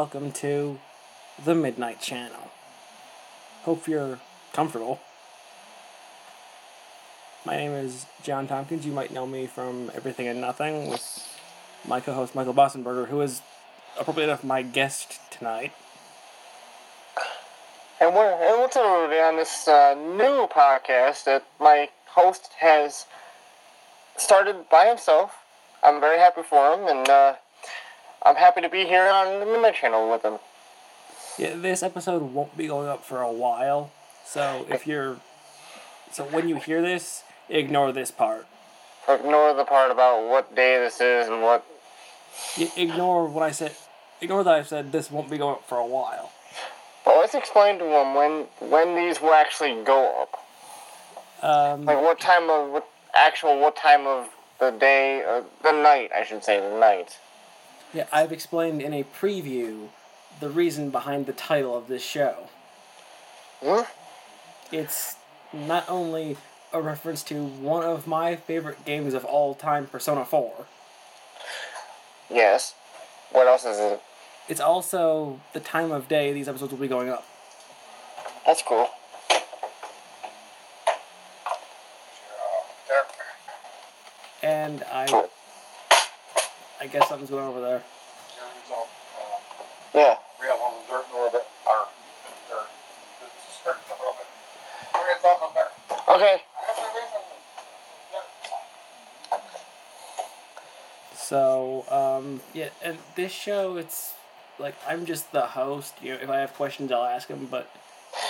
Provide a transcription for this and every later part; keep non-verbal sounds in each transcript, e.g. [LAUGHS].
Welcome to the Midnight Channel. Hope you're comfortable. My name is John Tompkins. You might know me from Everything and Nothing with my co host Michael Bossenberger, who is appropriately enough my guest tonight. And we're, and we're today on this uh, new podcast that my host has started by himself. I'm very happy for him, and uh, I'm happy to be here on the Channel with him. Yeah, this episode won't be going up for a while, so if you're. So when you hear this, ignore this part. Ignore the part about what day this is and what. Y- Ignore what I said. Ignore that I said this won't be going up for a while. But let's explain to him when when these will actually go up. Um, Like what time of what actual what time of the day or the night I should say the night. Yeah, I've explained in a preview the reason behind the title of this show. Hmm? It's not only a reference to one of my favorite games of all time, Persona 4, Yes. What else is it? it's also the time of day these episodes will be going up. That's cool. And I I guess something's going over there. Yeah. We have on the dirt and orbit, or dirt. Dirt a little bit. We're gonna talk about that. Okay. So, um, yeah, and this show, it's like I'm just the host. You know, if I have questions, I'll ask them, but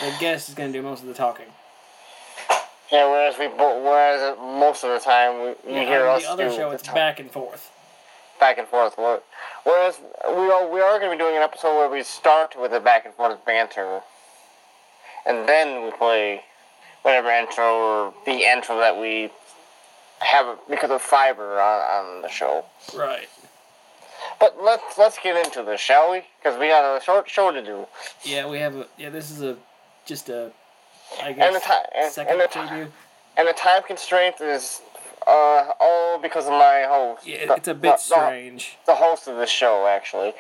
the guest is gonna do most of the talking. Yeah, whereas we bo- whereas most of the time we, you Yeah, hear on us the other do show, the it's talk- back and forth. Back and forth. Whereas we are we are going to be doing an episode where we start with a back and forth banter, and then we play whatever intro or the intro that we have because of fiber on, on the show. Right. But let's let's get into this, shall we? Because we got a short show to do. Yeah, we have a. Yeah, this is a just a. I And guess the time and, second and, the preview. and the time constraint is uh, all because of my host. Yeah, the- it's a bit the- strange. the host of the show actually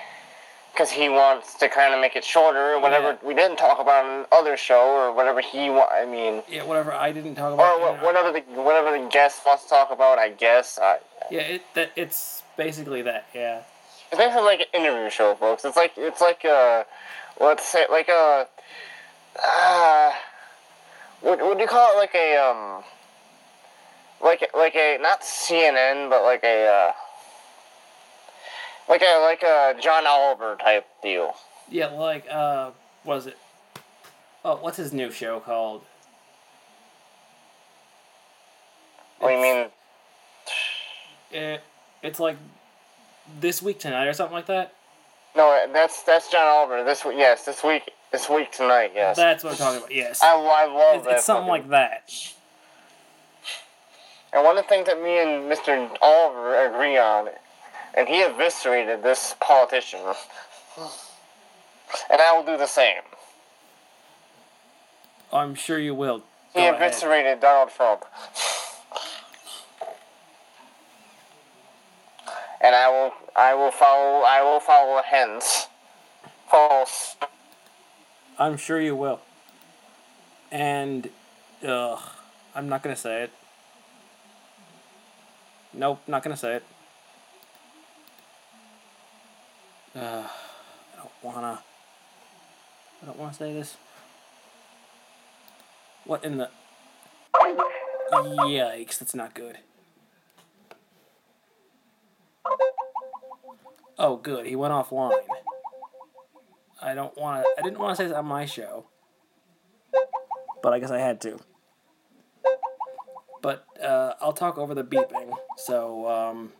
because he wants to kind of make it shorter or whatever Yeah. we didn't talk about in other show or whatever he want i mean Yeah, whatever I didn't talk or about. wha- whatever the whatever the guest wants to talk about i guess I, Yeah, it that it's basically that. Yeah. it's basically like an interview show folks it's like it's like a let's say like a uh, what, what do you call it like a um like like a not cnn but like a uh like a like a john oliver type deal Yeah, like uh, what is it? Oh, what's his new show called? what do you mean It, it's like this week tonight or something like that. No, that's that's John Oliver. This week, yes, this week, this week tonight, yes. That's what I'm talking about. Yes. I, I love It's, that. it's something fucking- like that. And one of the things that me and Mr. Oliver agree on, and he eviscerated this politician, and I will do the same. I'm sure you will. He Go ahead. eviscerated Donald Trump. And I will, I will follow, I will follow hence. False. I'm sure you will. And, ugh, I'm not gonna say it. Nope, not gonna say it. Uh, I don't wanna. I don't wanna say this. What in the? Yikes! That's not good. Oh, good. He went offline. I don't want to. I didn't want to say this on my show, but I guess I had to. But uh, I'll talk over the beeping. So, um,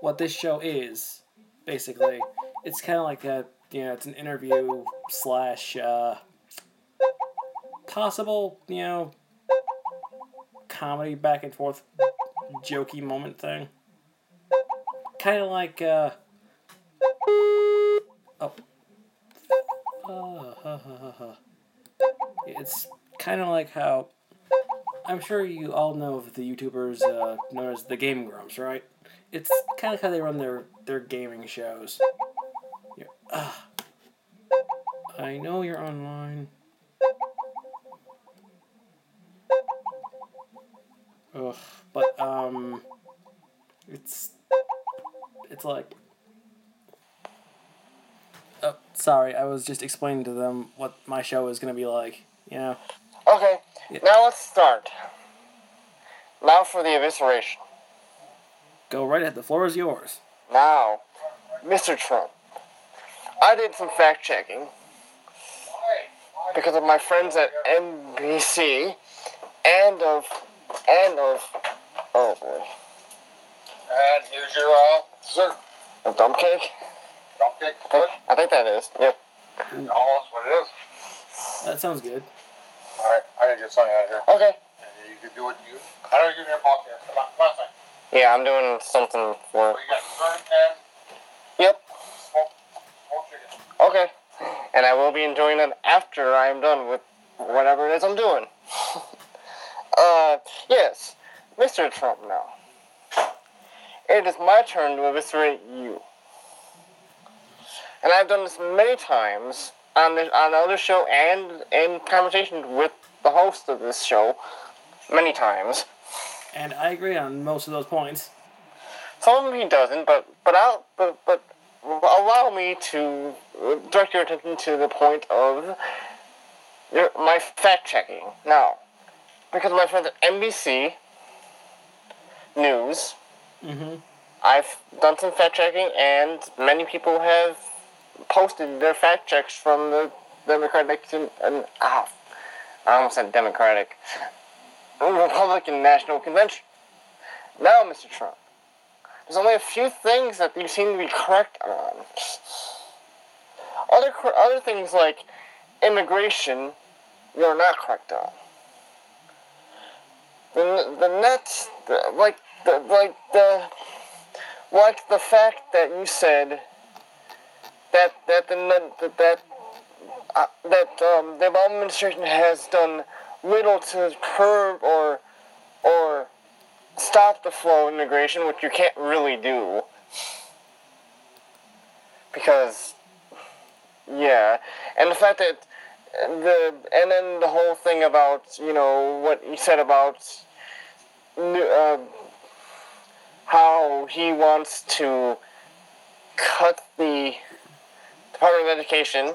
what this show is, basically, it's kind of like a you know, it's an interview slash uh, possible you know comedy back and forth jokey moment thing. Kind of like uh, oh. Uh, ha. It's kind of like how I'm sure you all know of the YouTubers uh, known as the Game Grumps, right? It's kind of how they run their their gaming shows. I know you're online. Ugh, but um, it's it's like. Oh, sorry. I was just explaining to them what my show is gonna be like. You know. Okay, Yeah. now let's start. Now for the evisceration. Go right ahead. The floor is yours. Now, Mr. Trump. I did some fact checking because of my friends at NBC and of and of oh boy, And here's your uh, dessert. a dump cake. Don't get I think, that is. Yep. Oh, that's what it is. That sounds good. I gotta get something out of here. Okay. And you can do what you. I know you're doing your podcast. Come on, come on. Yeah, I'm doing something for. So you got dessert and Yep. smoked, smoked chicken. Okay. And I will be enjoying it after I am done with whatever it is I'm doing. [LAUGHS] uh, yes, Mr. Trump now. It is my turn to eviscerate you. And I've done this many times on the on the other show and in conversations with the host of this show many times. And I agree on most of those points. Some of them he doesn't, but but I'll but but allow me to direct your attention to the point of your, my fact checking now, because my friends at NBC News, Mm-hmm. I've done some fact checking, and many people have posted their fact checks from the Democratic and, and ah, I almost said Democratic Republican National Convention. Now, Mr. Trump. There's only a few things that you seem to be correct on. Other other things like immigration, you're not correct on. The the net, the, like the like the like the fact that you said that that the that that uh, that um, the Obama administration has done little to curb or or stop the flow of immigration, which you can't really do. Because, yeah. And the fact that the, and then the whole thing about, you know, what you said about uh, how he wants to cut the Department of Education,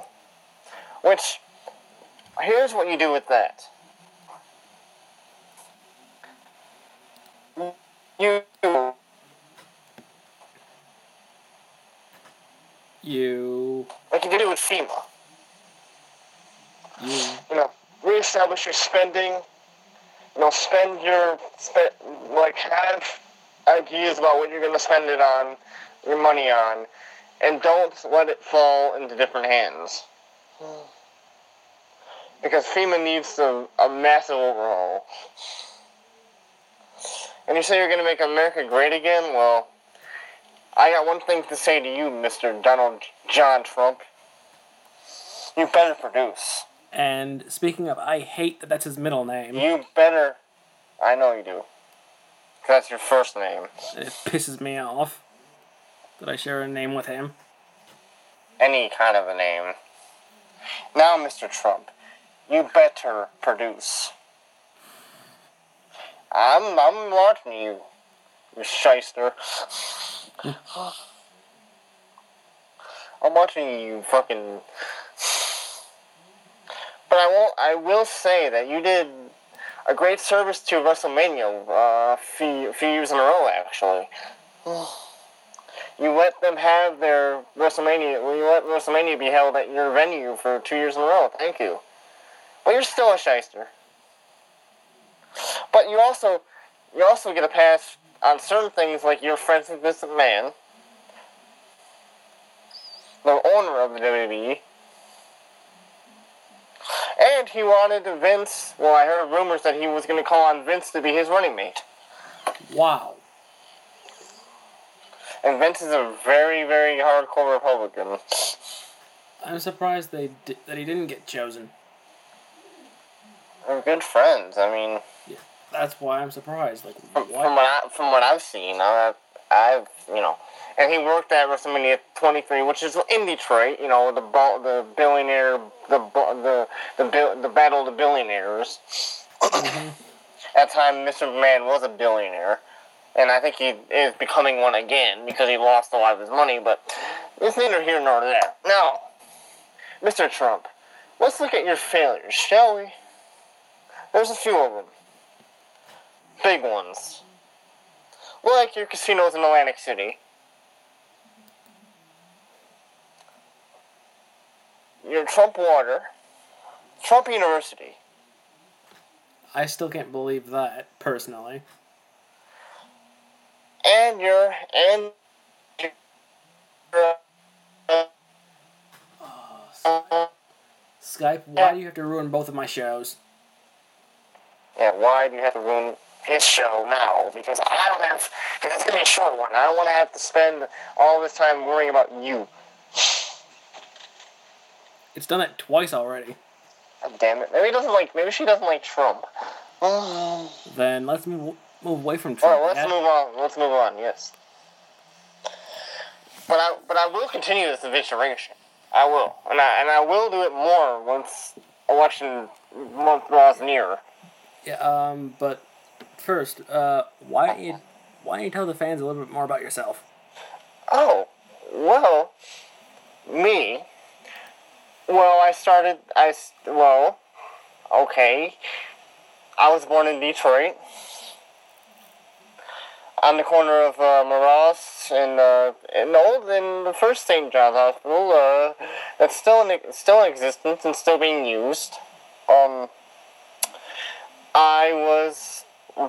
which, here's what you do with that. You You. like you did it with FEMA. You. You know, reestablish your spending. You know, spend your spend like have ideas about what you're going to spend it on, your money on, and don't let it fall into different hands. Because FEMA needs a, a massive overhaul. And you say you're going to make America great again? Well, I got one thing to say to you, Mr. Donald John Trump. You better produce. And speaking of, I hate that that's his middle name. You better. I know you do. that's your first name. It pisses me off that I share a name with him. Any kind of a name. Now, Mr. Trump, you better produce. I'm I'm watching you, you shyster. I'm watching you, fucking. But I won't. I will say that you did a great service to WrestleMania uh, a few, a few years in a row, actually. You let them have their WrestleMania. Well, you let WrestleMania be held at your venue for two years in a row. Thank you. But you're still a shyster. But you also, you also get a pass on certain things like you're friends with Vince McMahon, the owner of the WWE, and he wanted Vince. Well, I heard rumors that he was going to call on Vince to be his running mate. Wow. And Vince is a very, very hardcore Republican. I'm surprised they di- that he didn't get chosen. They're good friends. I mean, That's why I'm surprised. Like from, from what? what I, from what I've seen, uh, I've you know, and he worked at WrestleMania 23, which is in Detroit. You know, the the billionaire, the bu- the the the battle of the billionaires. At the time, Mr. McMahon was a billionaire, and I think he is becoming one again because he lost a lot of his money. But it's neither here nor there. Now, Mr. Trump, let's look at your failures, shall we? There's a few of them. Big ones. Like your casinos in Atlantic City. Your Trump Water. Trump University. I still can't believe that personally. And your and your, uh, Skype, why do you have to ruin both of my shows? Yeah, why do you have to ruin his show now? Because I don't have. Because it's gonna be a short one. I don't want to have to spend all this time worrying about you. It's done it twice already. God damn it. Maybe he doesn't like. Maybe she doesn't like Trump. [SIGHS] Then let's move move away from right, Trump. let's move on. Let's move on. Yes. But I, but I will continue this evisceration. I will, and I, and I will do it more once election month draws near. Yeah, um, but first, uh, why don't you why don't you tell the fans a little bit more about yourself? Oh, well, me. Well, I started. I well, okay. I was born in Detroit, on the corner of uh, and uh, the old in the first St. John's Hospital. Uh, that's still in still in existence and still being used. Um, I was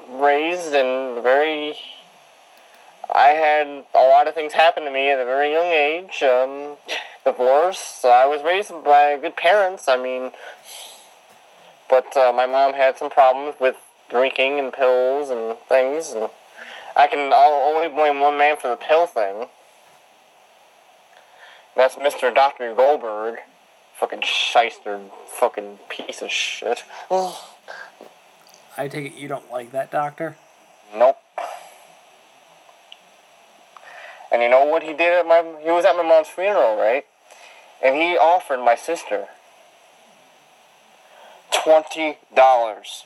raised in very I had a lot of things happen to me at a very young age. Um, divorce. I was raised by good parents. I mean, but uh, my mom had some problems with drinking and pills and things. And I can I'll only blame one man for the pill thing. That's Mr. Dr. Goldberg. Fucking shyster, fucking piece of shit. I take it you don't like that doctor. Nope. And you know what he did at my he was at my mom's funeral, right? And he offered my sister twenty dollars.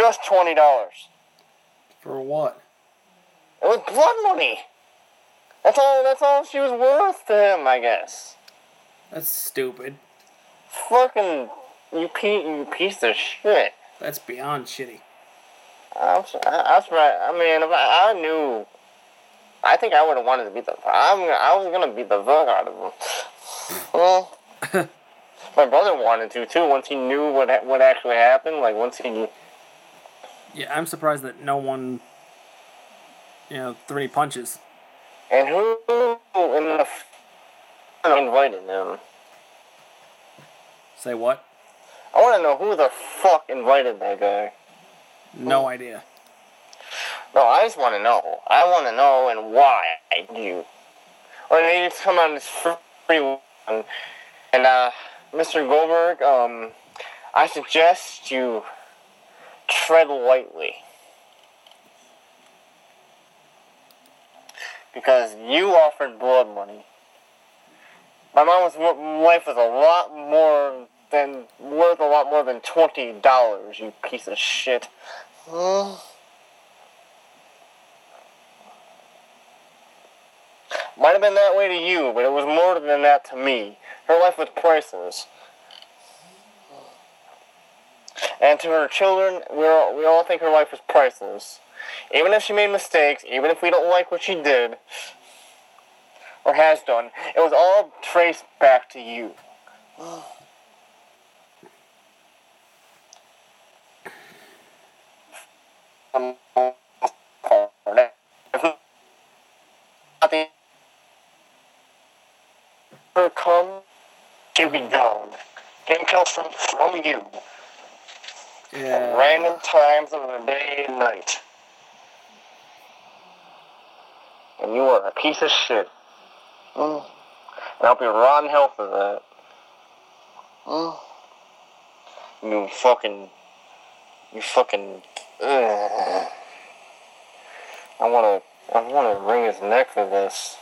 Just twenty dollars. For what? It was blood money. That's all that's all she was worth to him, I guess. That's stupid. Fucking you pe- you piece of shit. That's beyond shitty. I'm I'm sorry. I mean, if I, I knew, I think I would have wanted to beat the. I'm. I was gonna beat the fuck out of him. [LAUGHS] Well, [LAUGHS] my brother wanted to too. Once he knew what what actually happened, like once he. Yeah, I'm surprised that no one, you know, threw any punches. And who in the f- invited them? Say what? I want to know who the fuck invited that guy. No idea. No, I just want to know. I want to know and why you. Or they just come on this free one. And, uh, Mr. Goldberg, um, I suggest you tread lightly. Because you offered blood money. My mom's life was a lot more than, worth a lot more than $20, you piece of shit. Might have been that way to you, but it was more than that to me. Her life was priceless. And to her children, we all, we all think her life was priceless. Even if she made mistakes, even if we don't like what she did, or has done, it was all traced back to you. Um, come to be gone. It comes from, from you. Yeah. Random times of the day and night. And you are a piece of shit. Mm. And I'll be rotten hell for that. Mm. You fucking. You fucking. Ugh. I wanna I wanna wring his neck for this.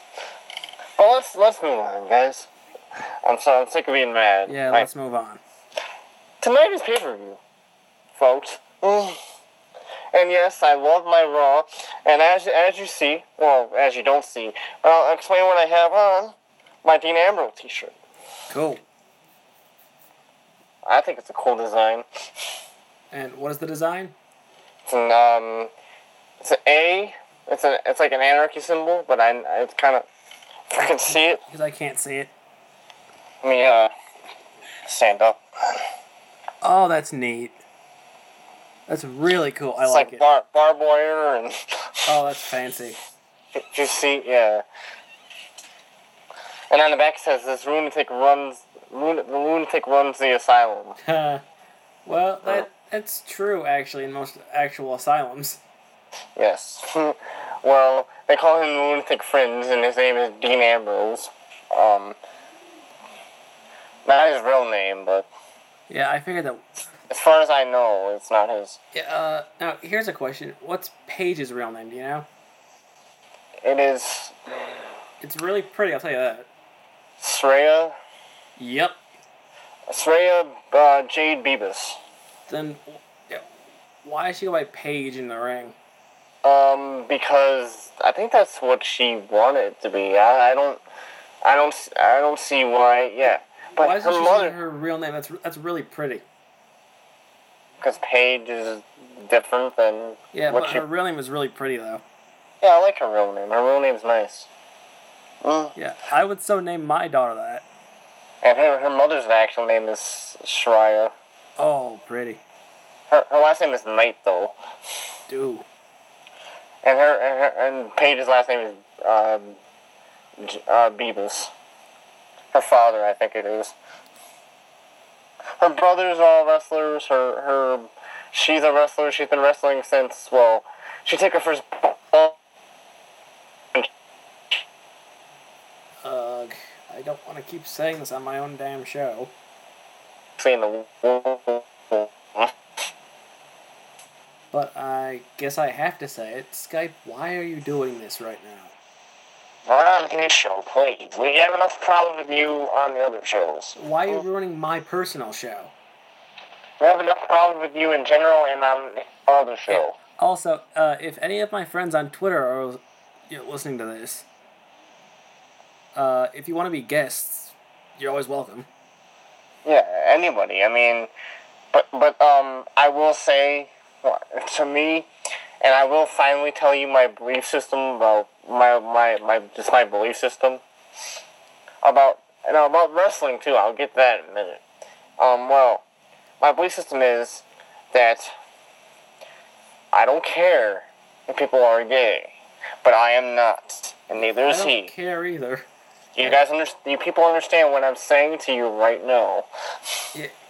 But let's let's move on, guys. I'm sorry, I'm sick of being mad. Yeah, Right. let's move on. Tonight is pay per view, folks. Mm. And yes, I love my Raw. And as as you see, well, as you don't see, I'll explain what I have on. My Dean Ambrose T-shirt. Cool. I think it's a cool design. And what is the design? It's an um, it's an A. It's a it's like an anarchy symbol, but I it's kind of [LAUGHS] I can see it. Because I can't see it. Let me uh stand up. Oh, that's neat. That's really cool. I It's like like, it. bar- barbed wire and [LAUGHS] Oh, that's fancy. You see? Yeah. And on the back it says this lunatic runs. Lun- the lunatic runs the asylum. [LAUGHS] well, that that's true actually in most actual asylums. Yes. [LAUGHS] well, they call him lunatic fringe, and his name is Dean Ambrose. Um, not his real name, but Yeah, I figured that. As far as I know, it's not his. Yeah, uh, now here's a question: What's Paige's real name? Do you know? It is It's really pretty. I'll tell you that. Saraya. Yep. Saraya uh, Jade Beebus. Then, why does she go by Paige in the ring? Um, because I think that's what she wanted to be. I, I don't, I don't, I don't see why. Yeah, but Why her she say mother, her real name? That's that's really pretty. Because Paige is different than. Yeah, what but she, her real name is really pretty though. Yeah, I like her real name. Her real name's nice. Mm. Yeah, I would so name my daughter that. And her her mother's actual name is Shreya. Oh, pretty. Her her last name is Knight though, Dude. and her and, her, and Paige's last name is um, uh, Beebus. Her father, I think it is. Her brothers are all wrestlers. Her her she's a wrestler. She's been wrestling since well, she took her first. Ugh. I don't want to keep saying this on my own damn show. the But I guess I have to say it. Skype, why are you doing this right now? We're on this show, please. We have enough problems with you on the other shows. Why are you ruining my personal show? We have enough problems with you in general and on the other show. Also, uh, if any of my friends on Twitter are you know, listening to this, uh, if you want to be guests, you're always welcome. Yeah, anybody. I mean, but but um, I will say to me, and I will finally tell you my belief system about my my my just my belief system about and about wrestling too. I'll get to that in a minute. Um, well, my belief system is that I don't care if people are gay, but I am not, and neither is he. I don't care either. You guys understand? You people understand what I'm saying to you right now.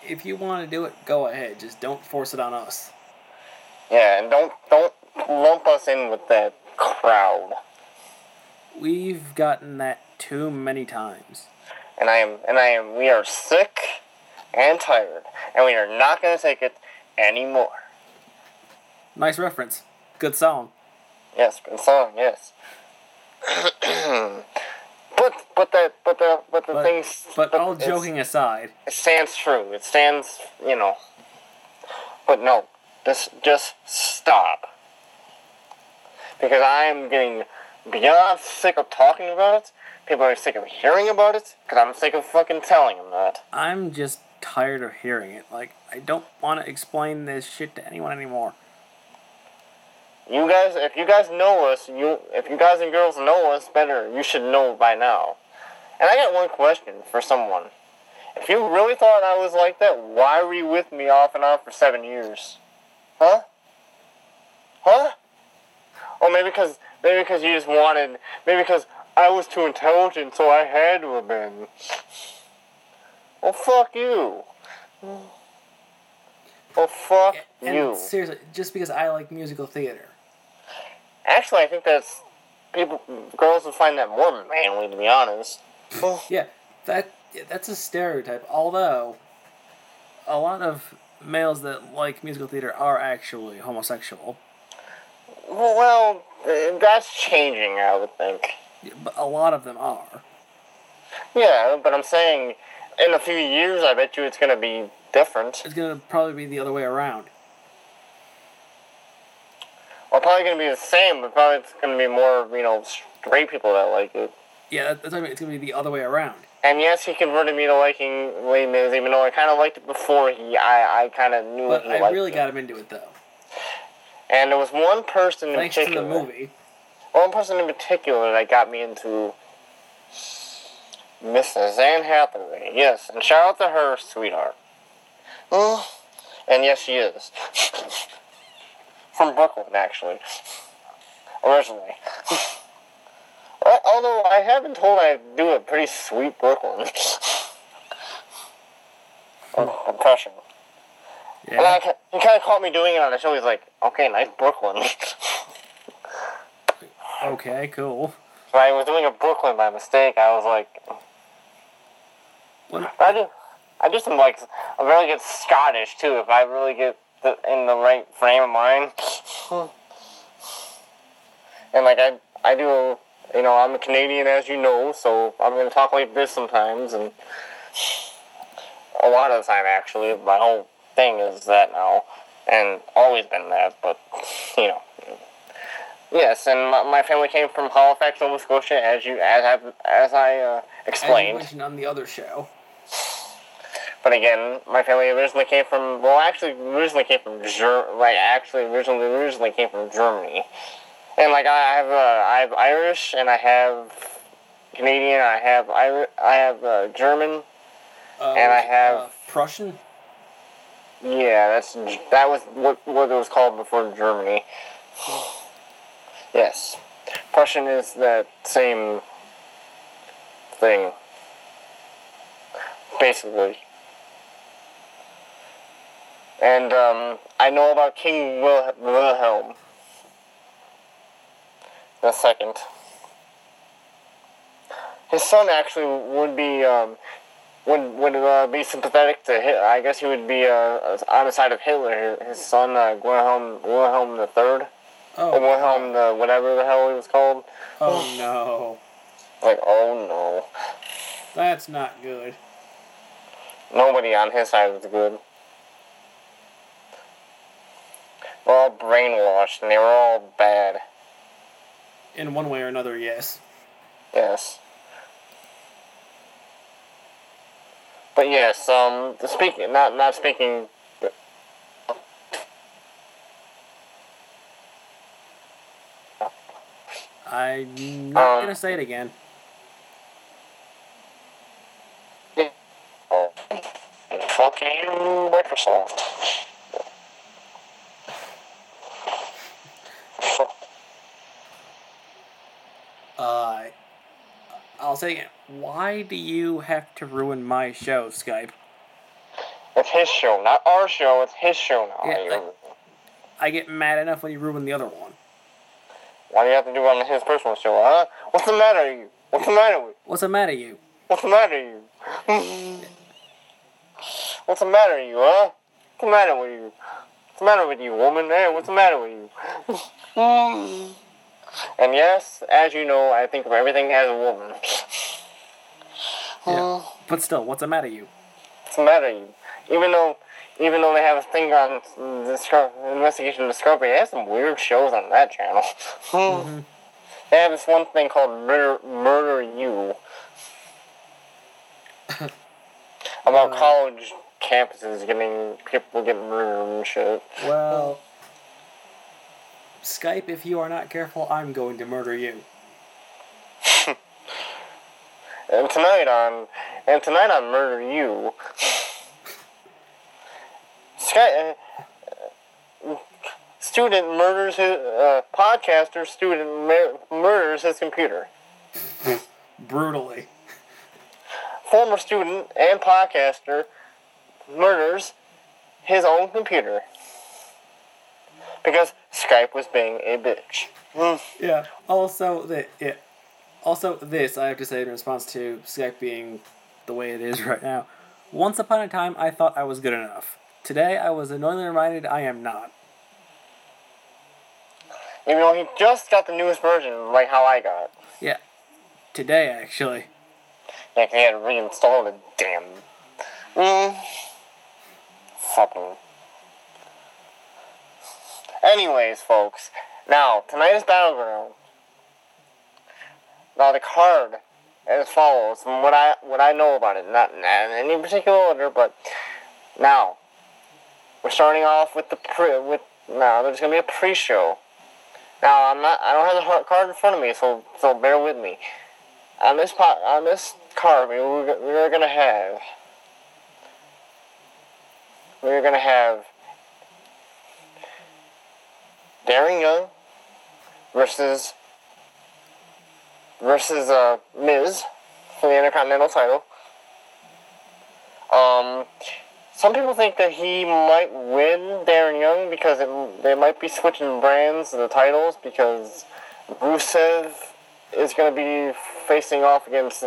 If you want to do it, go ahead. Just don't force it on us. Yeah, and don't don't lump us in with that crowd. We've gotten that too many times. And I am and I am we are sick and tired, and we are not gonna take it anymore. Nice reference. Good song. Yes, good song, yes. [CLEARS THROAT] but but the but the but the But, things but all joking aside, it stands true. It stands you know. But no, just just stop. Because I am getting beyond sick of talking about it. People are sick of hearing about it. Because I'm sick of fucking telling them that. I'm just tired of hearing it. Like, I don't want to explain this shit to anyone anymore. You guys, if you guys know us, you if you guys and girls know us better, you should know by now. And I got one question for someone. If you really thought I was like that, why were you with me off and on for seven years? Huh? Huh? Or maybe because maybe because you just wanted maybe because I was too intelligent, so I had to have been. Well, fuck you. Well, fuck And you. seriously, just because I like musical theater. Actually, I think that's people, girls would find that more manly, to be honest. [SIGHS] Yeah, that yeah, that's a stereotype. Although, a lot of males that like musical theater are actually homosexual. Well, Uh, that's changing, I would think. Yeah, But a lot of them are. Yeah, but I'm saying in a few years, I bet you it's gonna be different. It's gonna probably be the other way around. Well, probably gonna be the same, but probably it's gonna be more, you know, straight people that like it. Yeah, that- that's what I mean. It's gonna be the other way around. And yes, he converted me to liking Les Mis, even though I kind of liked it before. He, I, I kind of knew But I really got him into it though, And there was one person in thanks to the particular. movie. One person in particular that got me into Mrs. Anne Hathaway. Yes, and shout out to her, sweetheart. Mm. And yes, she is. [LAUGHS] From Brooklyn, actually. Originally. [LAUGHS] Although I have been told I do a pretty sweet Brooklyn. [LAUGHS] impression. And I, Yeah. he kind of caught me doing it on the show. He's like, okay, nice Brooklyn. Okay. Cool. So I was doing a Brooklyn by mistake. I was like, What? I do, I do some like a really good Scottish too. If I really get the, in the right frame of mind, and like I, I do, you know, I'm a Canadian as you know, so I'm gonna talk like this sometimes, and a lot of the time actually, my whole thing is that now, and always been that, but you know. Yes, and my, my family came from Halifax, Nova Scotia, as you as I as I uh, As explained. mentioned on the other show. But again, my family originally came from well, actually originally came from Ger- like actually originally originally came from Germany, and like I have uh, I have Irish and I have Canadian, I have Irish, I have uh, German. Uh, And I have- uh, Prussian. Yeah, that's that was what what it was called before Germany. [SIGHS] Yes, Prussian is that same thing, basically. And um, I know about King Wil- Wilhelm. The second. His son actually would be um, would would uh, be sympathetic to Hitler. I guess he would be uh, on the side of Hitler. His son uh, Wilhelm Wilhelm the Third, or Oh. Wilhelm the whatever the hell he was called. Oh no. Like oh no, That's not good. nobody on his side was good. We're all brainwashed, and they were all bad. In one way or another, yes. Yes. But yes, um, speaking, not not speaking. I'm not Um, gonna say it again. Oh, fuck you, Microsoft. Uh, I'll say it. Why do you have to ruin my show, Skype? It's his show, not our show. It's his show now. Yeah, You- like- I get mad enough when you ruin the other one. Why do you have to do it on his personal show, huh? What's the matter, with you? What's the matter with? What's the matter, you? What's the matter, with you? What's the matter, with you, huh? What's the matter with you? What's the matter with you, woman? Hey, what's the matter with you? [LAUGHS] and yes, as you know, I think of everything as a woman. Yeah. But still, what's the matter, you? What's the matter, with you? Even though, even though they have a thing on Disco- Investigation Discovery, they have some weird shows on that channel. [LAUGHS] They have this one thing called Murder, Murder You. [LAUGHS] About Uh. college campuses getting people getting murdered and shit. Well, Skype, if you are not careful, I'm going to murder you. And tonight on and tonight on Murder You, Sky, uh, student murders his uh, podcaster. Student mur- murders his computer. Brutally. Former student and podcaster murders his own computer because Skype was being a bitch. Yeah. Also, the yeah. Also, this I have to say in response to Skype being the way it is [LAUGHS] right now. Once upon a time, I thought I was good enough. Today, I was annoyingly reminded I am not. Even though he just got the newest version, like how I got. Yeah. Today, actually. Yeah, 'cause he had reinstalled it. Damn. Mm. Fucking. Anyways, folks. Now, tonight is Battleground. Now, the card as follows, from what I what I know about it, not, in any particular order, but now we're starting off with the pre with now there's gonna be a pre-show. Now I'm not I don't have the card in front of me, so so bear with me. On this pot on this card, we we're, we're gonna have we're gonna have Darren Young versus versus uh, Miz for the Intercontinental title. Um, some people think that he might win Darren Young because it, they might be switching brands the titles because Rusev is going to be facing off against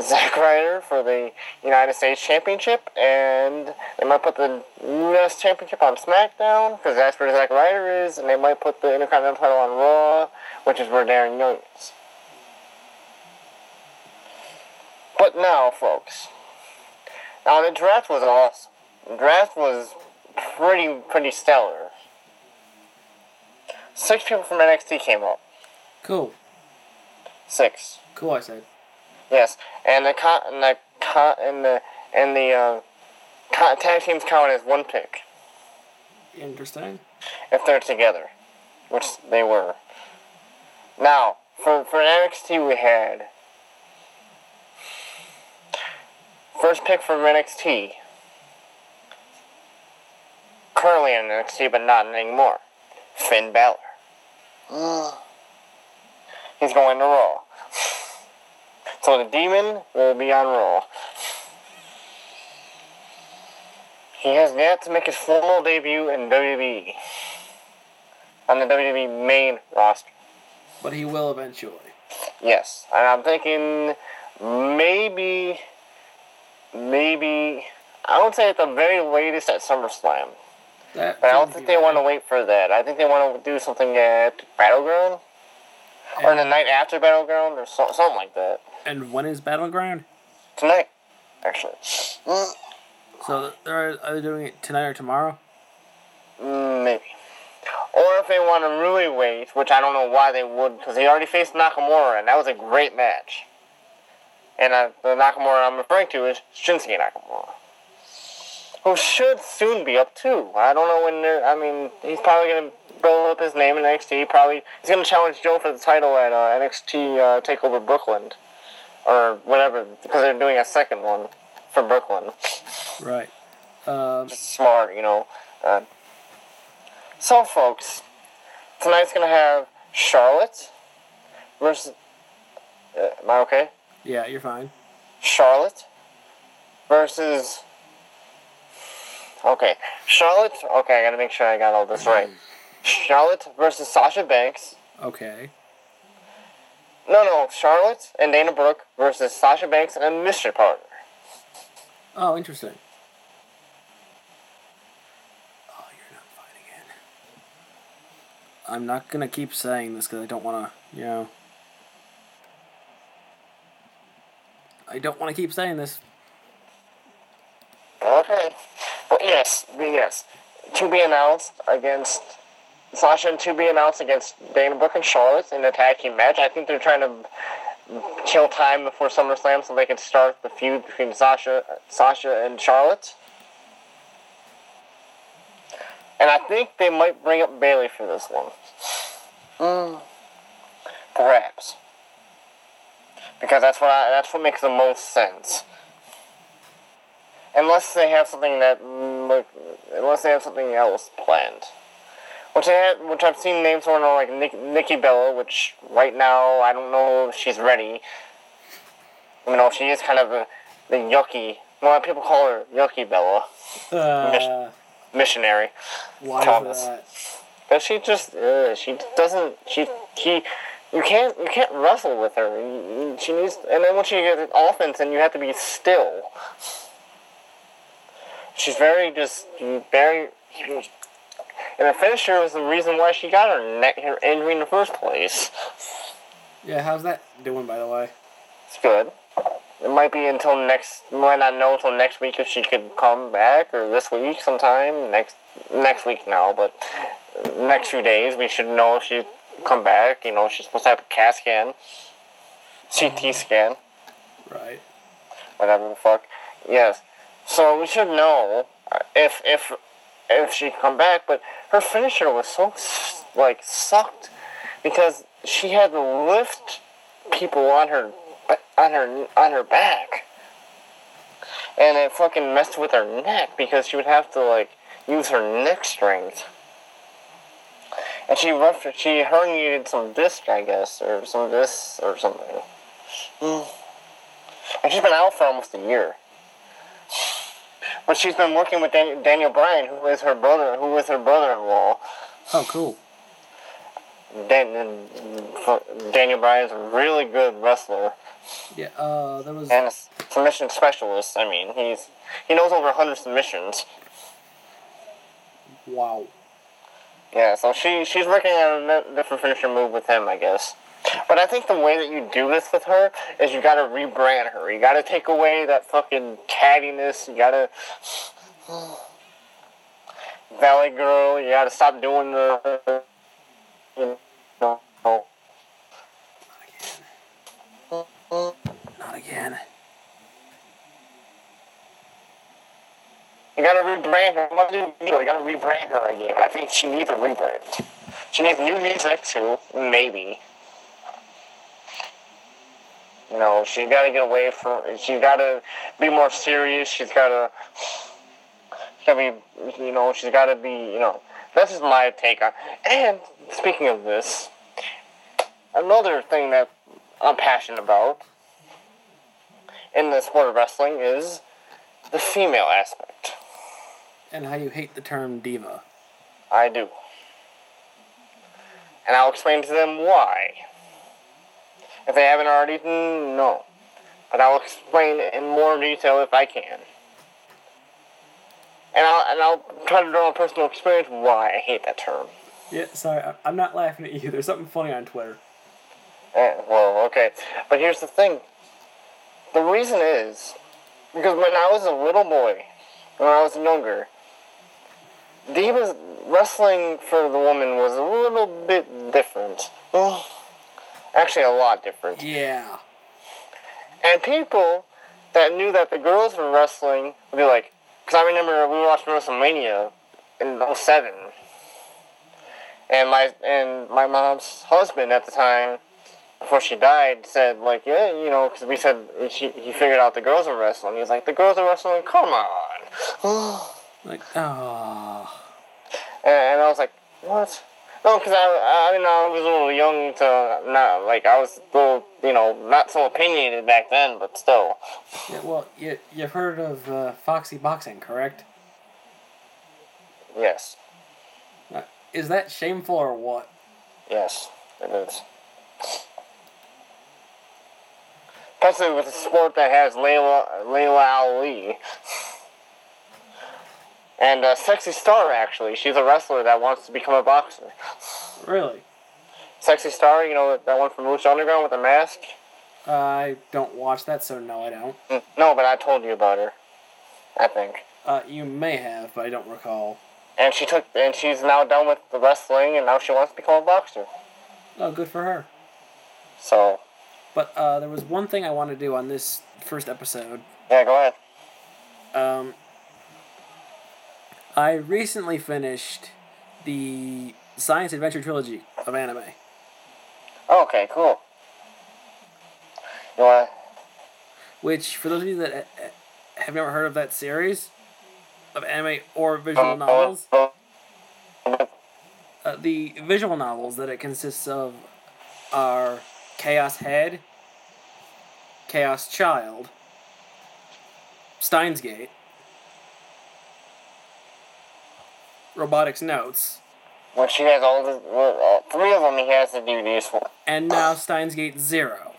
Zack Ryder for the United States Championship, and they might put the U.S. Championship on SmackDown because that's where Zack Ryder is, and they might put the Intercontinental title on Raw, which is where Darren Young is. But now, folks, now the draft was awesome. The draft was pretty pretty stellar. Six people from NXT came up. Cool. Six. Cool, I said. Yes, and the con- and the con- and the and the uh, con- tag teams count as one pick Interesting. if they're together, which they were. Now, for for NXT, we had first pick from NXT. Currently in NXT, but not anymore. Finn Balor. He's going to Raw. So the demon will be on Raw. He has yet to make his formal debut in WWE. On the WWE main roster. But he will eventually. Yes. And I'm thinking maybe, maybe, I would say at the very latest at SummerSlam. That But I don't think they bad. want to wait for that. I think they want to do something at Battleground. Or the night after Battleground, or so, something like that. And when is Battleground? Tonight, actually. So they're are they doing it tonight or tomorrow? Mm, Maybe. Or if they want to really wait, which I don't know why they would, because he already faced Nakamura, and that was a great match. And uh, the Nakamura I'm referring to is Shinsuke Nakamura. Who should soon be up too. I don't know when they're, I mean, he's probably going to build up his name in NXT. Probably, he's going to challenge Joe for the title at uh, NXT uh, TakeOver Brooklyn. Or whatever, because they're doing a second one for Brooklyn. Right. Um, smart, you know. Uh, so, folks, tonight's gonna have Charlotte versus. Uh, am I okay? yeah, you're fine. Charlotte versus. Okay, Charlotte. Okay, I gotta make sure I got all this right. Charlotte versus Sasha Banks. Okay. No, no, Charlotte and Dana Brooke versus Sasha Banks and Mystery Partner. Oh, interesting. Oh, you're not fine again. I'm not gonna keep saying this because I don't want to, you know. I don't want to keep saying this. Okay. But yes, yes. To be announced against Sasha and to be announced against Dana Brooke and Charlotte in a tag team match. I think they're trying to kill time before SummerSlam so they can start the feud between Sasha Sasha and Charlotte. And I think they might bring up Bayley for this one. Mm. Perhaps. Because that's what I, that's what makes the most sense. Unless they have something that, like, unless they have something else planned. Which I which I've seen names for now, like Nick, Nikki Bella, which right now I don't know if she's ready. You know, she is kind of a, the yucky. Well, people call her Yucky Bella, Uh, missionary. why Thomas. that? But she just, uh, she doesn't, she, she, you can't, you can't wrestle with her. You- you- She needs, and then when she gets offense, and you have to be still. She's very just, very, And the finisher was the reason why she got her neck her injury in the first place. Yeah, how's that doing, by the way? It's good. It might be until next. Might not know until next week if she could come back or this week sometime. Next next week now, but next few days we should know if she come back. You know, she's supposed to have a CAT scan, CT scan, Right. whatever the fuck. Yes. So we should know if if if she come back. But her finisher was so like sucked because she had to lift people on her on her on her back, and it fucking messed with her neck because she would have to like use her neck strength. And she ruptured, she her herniated some disc, I guess, or some disc or something. Mm. And she's been out for almost a year. But she's been working with Dan- Daniel Bryan, who is her brother, who is her brother-in-law. Oh, cool. Dan- Daniel Bryan's a really good wrestler Yeah. Uh, there was. and a submission specialist. I mean, he's he knows over hundred submissions. Wow. Yeah, so she she's working on a different finisher move with him, I guess. But I think the way that you do this with her is you gotta rebrand her. You gotta take away that fucking cattiness. You gotta Valley Girl. You gotta stop doing the you know. Not again. You gotta rebrand her. What do you do? You gotta rebrand her again. I think she needs a rebrand. She needs new music too, maybe. You know, she's gotta get away from. She's gotta be more serious. She's gotta. She's gotta be. You know, she's gotta be. You know, that's just my take on. And speaking of this, another thing that I'm passionate about in the sport of wrestling is the female aspect. And how you hate the term diva. I do. And I'll explain to them why. If they haven't already, no. But I'll explain it in more detail if I can. And I'll, and I'll try to draw on personal experience why I hate that term. Yeah, sorry, I- I'm not laughing at you. [LAUGHS] There's something funny on Twitter. Eh, well, okay. But here's the thing. The reason is because when I was a little boy, when I was younger, Divas wrestling for the woman was a little bit different. Actually, a lot different. Yeah. And people that knew that the girls were wrestling would be like, because I remember we watched WrestleMania in 07. And my and my mom's husband at the time, before she died, said like, yeah, you know, because we said she, he figured out the girls were wrestling. He was like, the girls are wrestling. Come on. Like, oh. And, and I was like, what? No, because I, I mean, I was a little young to not, like, I was a little, you know, not so opinionated back then, but still. Yeah, well, you, you've heard of uh, Foxy Boxing, correct? Yes. Uh, is that shameful or what? Yes, it is. Especially with a sport that has Laila, Laila Ali. And uh, Sexy Star, actually. She's a wrestler that wants to become a boxer. Really? Sexy Star, you know, that one from Lucha Underground with the mask? I don't watch that, so no, I don't. Mm, No, but I told you about her. I think. Uh, you may have, but I don't recall. And she took, and she's now done with the wrestling, and now she wants to become a boxer. Oh, good for her. So, But uh, there was one thing I wanted to do on this first episode. yeah, go ahead. Um, I recently finished the Science Adventure trilogy of anime. Okay, cool. You? Which, for those of you that uh, uh, have never heard of that series of anime or visual uh, uh, novels, uh, the visual novels that it consists of are Chaos Head, Chaos Child, Steins Gate, Robotics Notes, When she has all the well, uh, three of them, he has the DVDs for, and now Steins Gate Zero,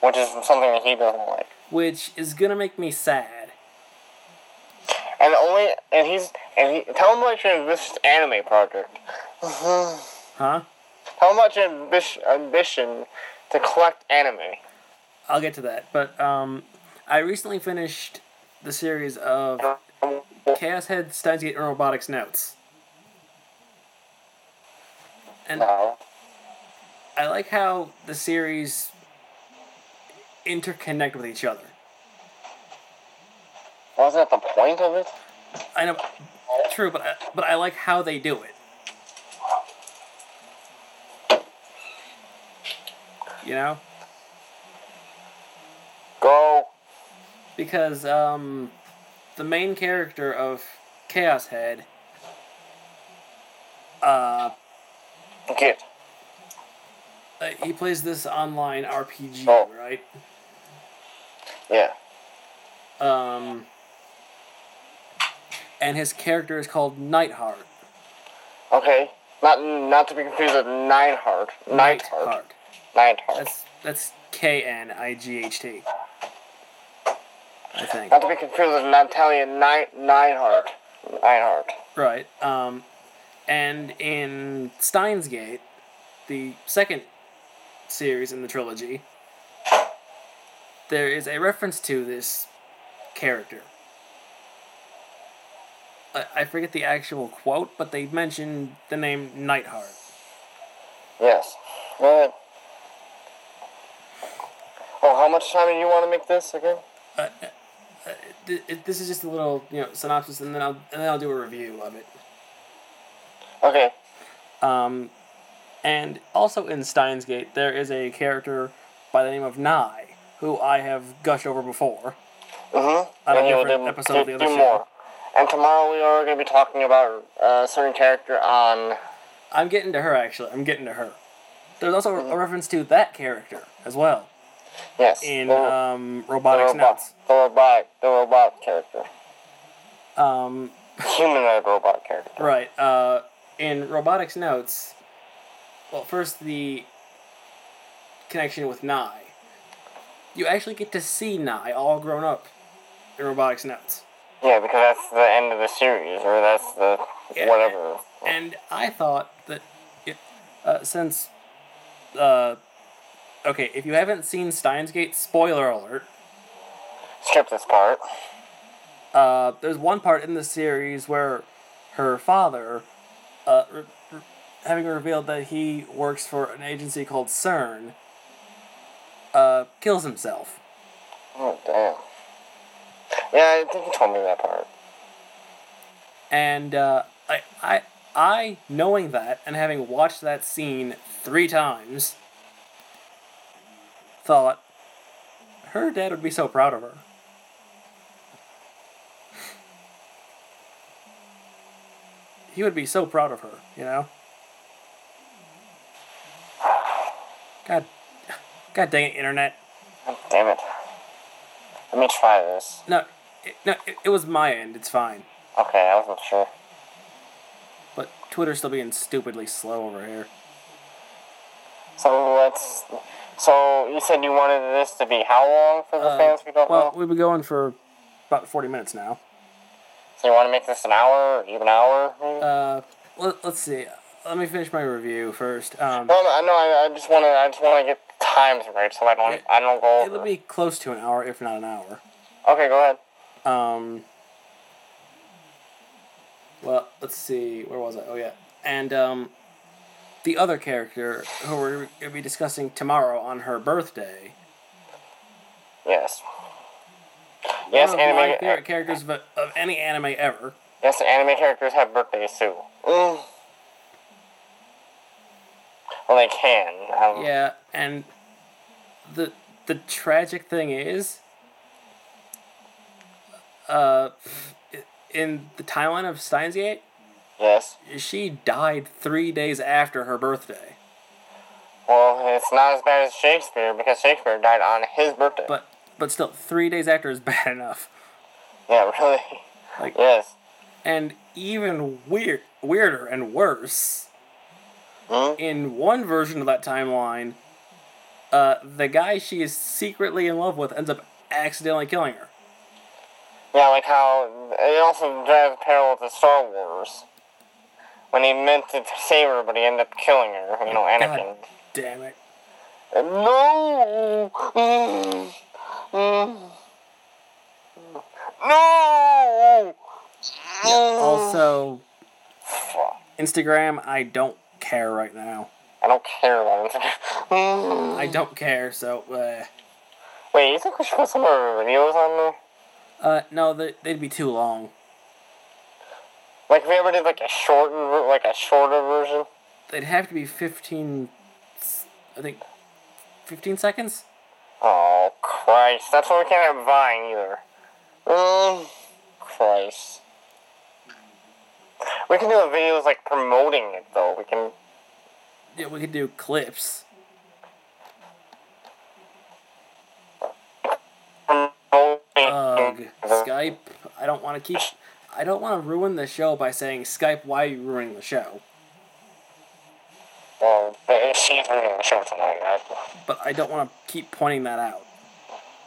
which is something that he doesn't like. which is gonna make me sad. and only and he's and he tell him about your ambitious anime project. [SIGHS] Huh? Him about ambition, ambition to collect anime. I'll get to that. But um, I recently finished the series of Chaos Head Steins Gate and Robotics Notes. And. I like how the series interconnect with each other. Wasn't that the point of it? I know, true, but I, but I like how they do it. You know, Go. because um, the main character of Chaos Head, uh, Get. uh, he plays this online RPG, Oh. right? Yeah. Um, and his character is called Nightheart. Okay. Not not to be confused with Nineheart. Nightheart. Nightheart. That's that's K N I G H T. I think. Not to be confused with Natalia Nine Nineheart. Nineheart. Right. Um, and in Steins Gate, the second series in the trilogy, there is a reference to this character. I, I forget the actual quote, but they mention the name Nightheart. Yes. Go ahead. Oh, how much time do you want to make this again? Uh, uh, uh, th- it- this is just a little, you know, synopsis, and then I'll and then I'll do a review of it. Okay. Um, and also in Steins Gate, there is a character by the name of Nye, who I have gushed over before. Mm-hmm. On a and you will different do, episode of the other do show. more. And tomorrow we are going to be talking about a certain character on. I'm getting to her actually. I'm getting to her. There's also a reference to that character as well Yes. in the, um, the Robotics robot, Notes. the robot, the robot character, Um, humanoid robot character. right. Uh, in Robotics Notes, well, first the connection with Nye. You actually get to see Nye all grown up in Robotics Notes. Yeah, because that's the end of the series, or that's the Yeah. whatever. And I thought that, it- uh, since, uh, okay, if you haven't seen Steins Gate, spoiler alert. Skip this part. Uh, there's one part in the series where her father, uh, re- re- having revealed that he works for an agency called CERN, uh, kills himself. Oh damn. Yeah, I think you told me that part. And uh, I, I, I, knowing that and having watched that scene three times, thought her dad would be so proud of her. He would be so proud of her, you know? God, God dang it, internet. God damn it. Let me try this. No, it, no, it, it was my end. It's fine. Okay, I wasn't sure. But Twitter's still being stupidly slow over here. So let's. So you said you wanted this to be how long for the Uh, fans who don't well, know? we've been going for about 40 minutes now. So you want to make this an hour, or even an hour? maybe? Uh, let, let's see. Let me finish my review first. Um, no, no, I know. I, I just want to. I just want to get the times right, so I don't. It- I don't go it'll be close to an hour, if not an hour. Okay, go ahead. Um, well, let's see. Where was I? Oh, yeah. And um, the other character who we're going to be discussing tomorrow on her birthday. Yes. Yes, one of my anime. favorite characters of, of any anime ever. Yes, anime characters have birthdays too. Mm. Well, they can. Um, Yeah, and the the tragic thing is, uh, in the timeline of Steins Gate, Yes. she died three days after her birthday. Well, it's not as bad as Shakespeare because Shakespeare died on his birthday. But but still, three days after is [LAUGHS] bad enough. yeah, really. Like, Yes. and even weird, weirder and worse. Hmm? In one version of that timeline, uh, the guy she is secretly in love with ends up accidentally killing her. Yeah, like how it also drives parallel to Star Wars. When he meant to save her, but he ended up killing her. You know, Anakin. God damn it. No! Mm. Mm. No! Also, Instagram, I don't care right now. I don't care about. Mm. I don't care, so, uh, Wait, you think we should put some of our videos on there? uh, no, they'd be too long. Like if we ever did like a shortened, like a shorter version? They'd have to be fifteen. I think, 15 seconds? Oh, Christ. That's why we can't have Vine either. Mm, Christ. We can do the videos like promoting it though. We can. Yeah, we can do clips. Ugh, Skype, I don't want to keep, I don't want to ruin the show by saying, Skype, why are you ruining the show? Well, she's ruining the show tonight. I, But I don't want to keep pointing that out.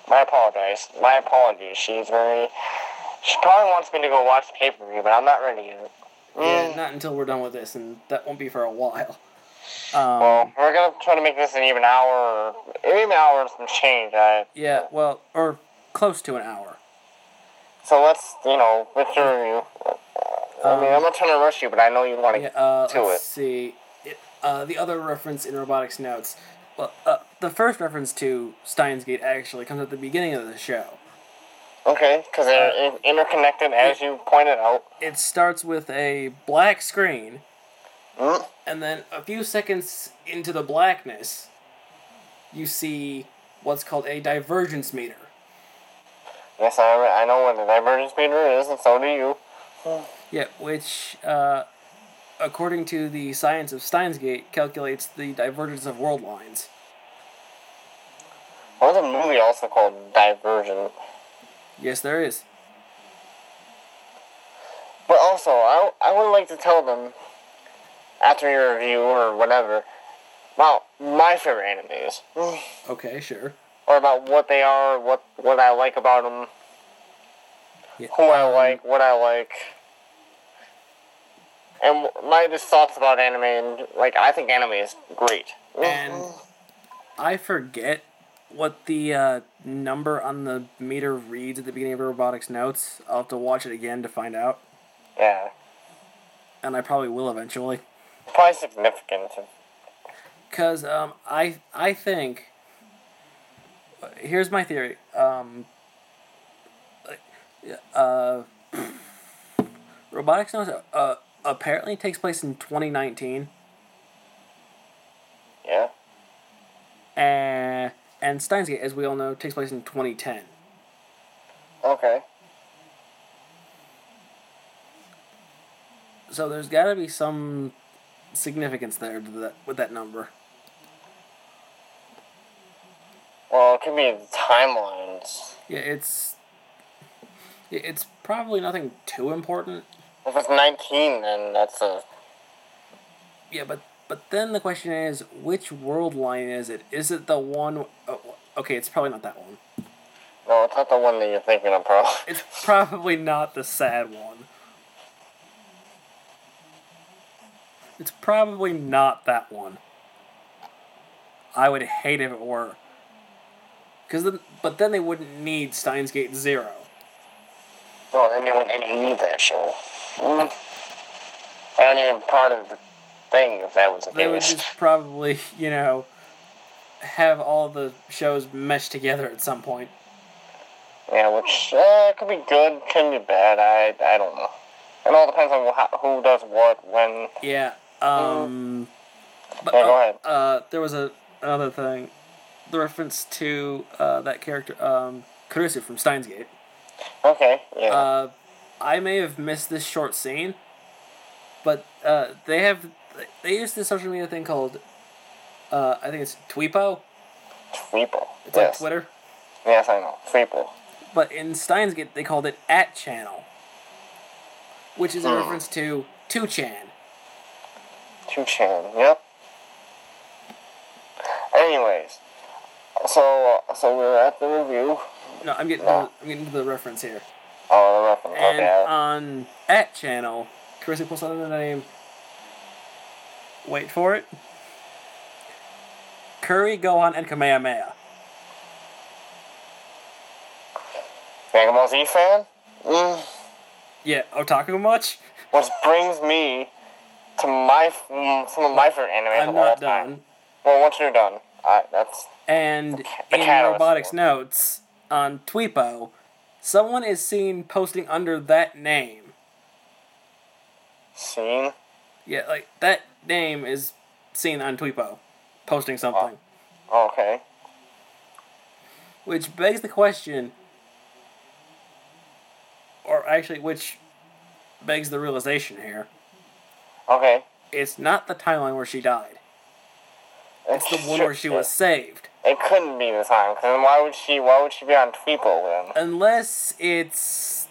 my apologies. My apologies. She's very. She probably wants me to go watch the pay per view, but I'm not ready yet. Yeah, Mm. not until we're done with this, and that won't be for a while. Um, Well, we're gonna try to make this an even hour, an even hour and some change. I, yeah, well, or close to an hour. So let's, you know, with your review. I mean, I'm not trying to rush you, but I know you want to. Yeah, uh, to let's it. see. It, uh, the other reference in robotics notes. Well, uh, the first reference to Steins Gate actually comes at the beginning of the show. Okay, because they're in- interconnected, as you pointed out. It starts with a black screen, Mm. and then a few seconds into the blackness, you see what's called a divergence meter. Yes, I, I know what the divergence meter is, and so do you. Yeah, which, uh, according to the science of Steins Gate, calculates the divergence of world lines. What was a movie also called Divergent? Yes, there is. But also, I, I would like to tell them, after your review or whatever, about my favorite animes. Okay, sure. Or about what they are, what what I like about them, Yeah, who I um, like, what I like, and my just thoughts about anime. And like, I think anime is great. And I forget what the uh, number on the meter reads at the beginning of robotics notes. I'll have to watch it again to find out, yeah, and I probably will eventually. probably significant. Cause um, I I think. Here's my theory. Um. Uh. [CLEARS THROAT] Robotics notes uh apparently takes place in twenty nineteen. Yeah, And and Steins Gate, as we all know, takes place in twenty ten. okay. So there's got to be some significance there to that with that number. Well, it could be timelines. Yeah, it's it's probably nothing too important. If it's nineteen, then that's a Yeah, but but then the question is, which world line is it? Is it the one? Oh, oh okay, it's probably not that one. no. It's not the one that you're thinking of, bro. [LAUGHS] It's probably not the sad one. It's probably not that one. I would hate if it were. Cause then, but then they wouldn't need Steins Gate Zero. Well, then you wouldn't need that show. Mm. I not even part of the thing if that was the They would just probably, you know, have all the shows meshed together at some point. Yeah, which uh, could be good, could be bad. I I don't know. It all depends on who, who does what when. Yeah. Um. But Yeah, go oh, ahead. uh, there was a another thing, the reference to uh, that character, um, from Steins Gate. Okay, yeah. Uh, I may have missed this short scene, but uh, they have they use this social media thing called, uh, I think it's Tweepo. Tweeple. It's yes. like Twitter, Yes, I know. Tweeple. but in Steins Gate they called it at channel, which is a Hmm. reference to two chan. Two chan. Yep. Anyways, so uh, so we're at the review. No, I'm getting Yeah. to, I'm getting to the reference here. Oh, the reference. And okay. on at channel, Kurisu posted under the name. Wait for it. Curry, Gohan, and Kamehameha. Dragon Ball Z fan? Mm. Yeah, otaku much? Which brings me to my mm, some of my favorite animes I'm of all not time. done. Well, once you're done, I, that's And the in Robotics. Notes on Tweepo, someone is seen posting under that name. scene. Yeah, like that name is seen on Tweepo, posting something. Oh, okay. Which begs the question, or actually, which begs the realization here. Okay. It's not the timeline where she died. It's the one where she was saved. It couldn't be the time, because then why would she? Why would she be on Tweepo then? Unless it's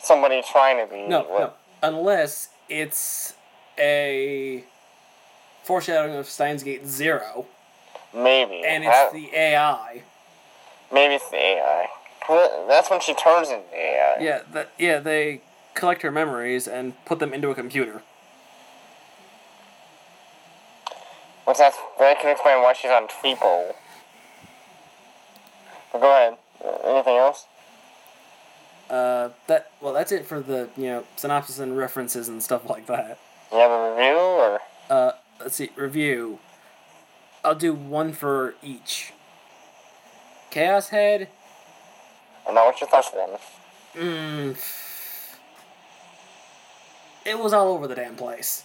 Somebody trying to be. no, what- no. Unless it's a foreshadowing of Steins Gate Zero, Maybe. and it's That- the AI. maybe it's the AI. Well, That's when she turns into AI. Yeah, that yeah they collect her memories and put them into a computer. Which that's that can explain why she's on Tweepo. But go ahead. Anything else? Uh, that well, that's it for the you know synopsis and references and stuff like that. You have a review or? Uh, let's see review. I'll do one for each. Chaos Head. And not what's your first one? Mm, it was all over the damn place.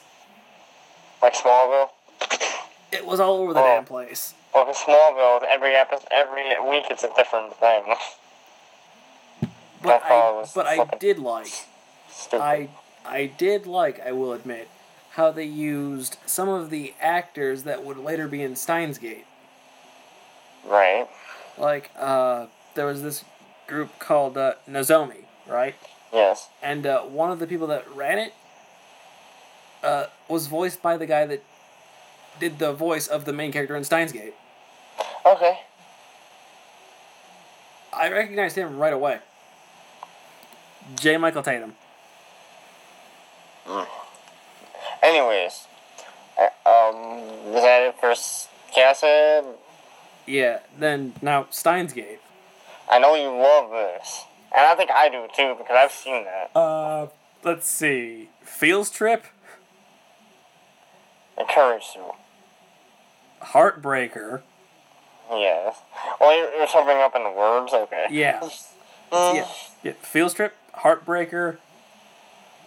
Like Smallville? It was all over the Oh. damn place. Well, for Smallville, every episode, every week it's a different thing. But I I was but I did like Stupid. I I did like I will admit how they used some of the actors that would later be in Steins Gate. Right. Like uh, there was this group called uh, Nozomi, right? Yes. And uh, one of the people that ran it uh, was voiced by the guy that did the voice of the main character in Steins Gate. Okay. I recognized him right away. J. Michael Tatum. Anyways, uh, um, is that it for Chaos Head? Yeah. Then now Steins Gate. I know you love this, and I think I do too because I've seen that. Uh, let's see. Fields Trip, Encourage you. Heartbreaker. Yes. Well, you're, you're summing up in the words. Okay. Yeah. [LAUGHS] Mm. Yeah. yeah. Field Strip, Heartbreaker,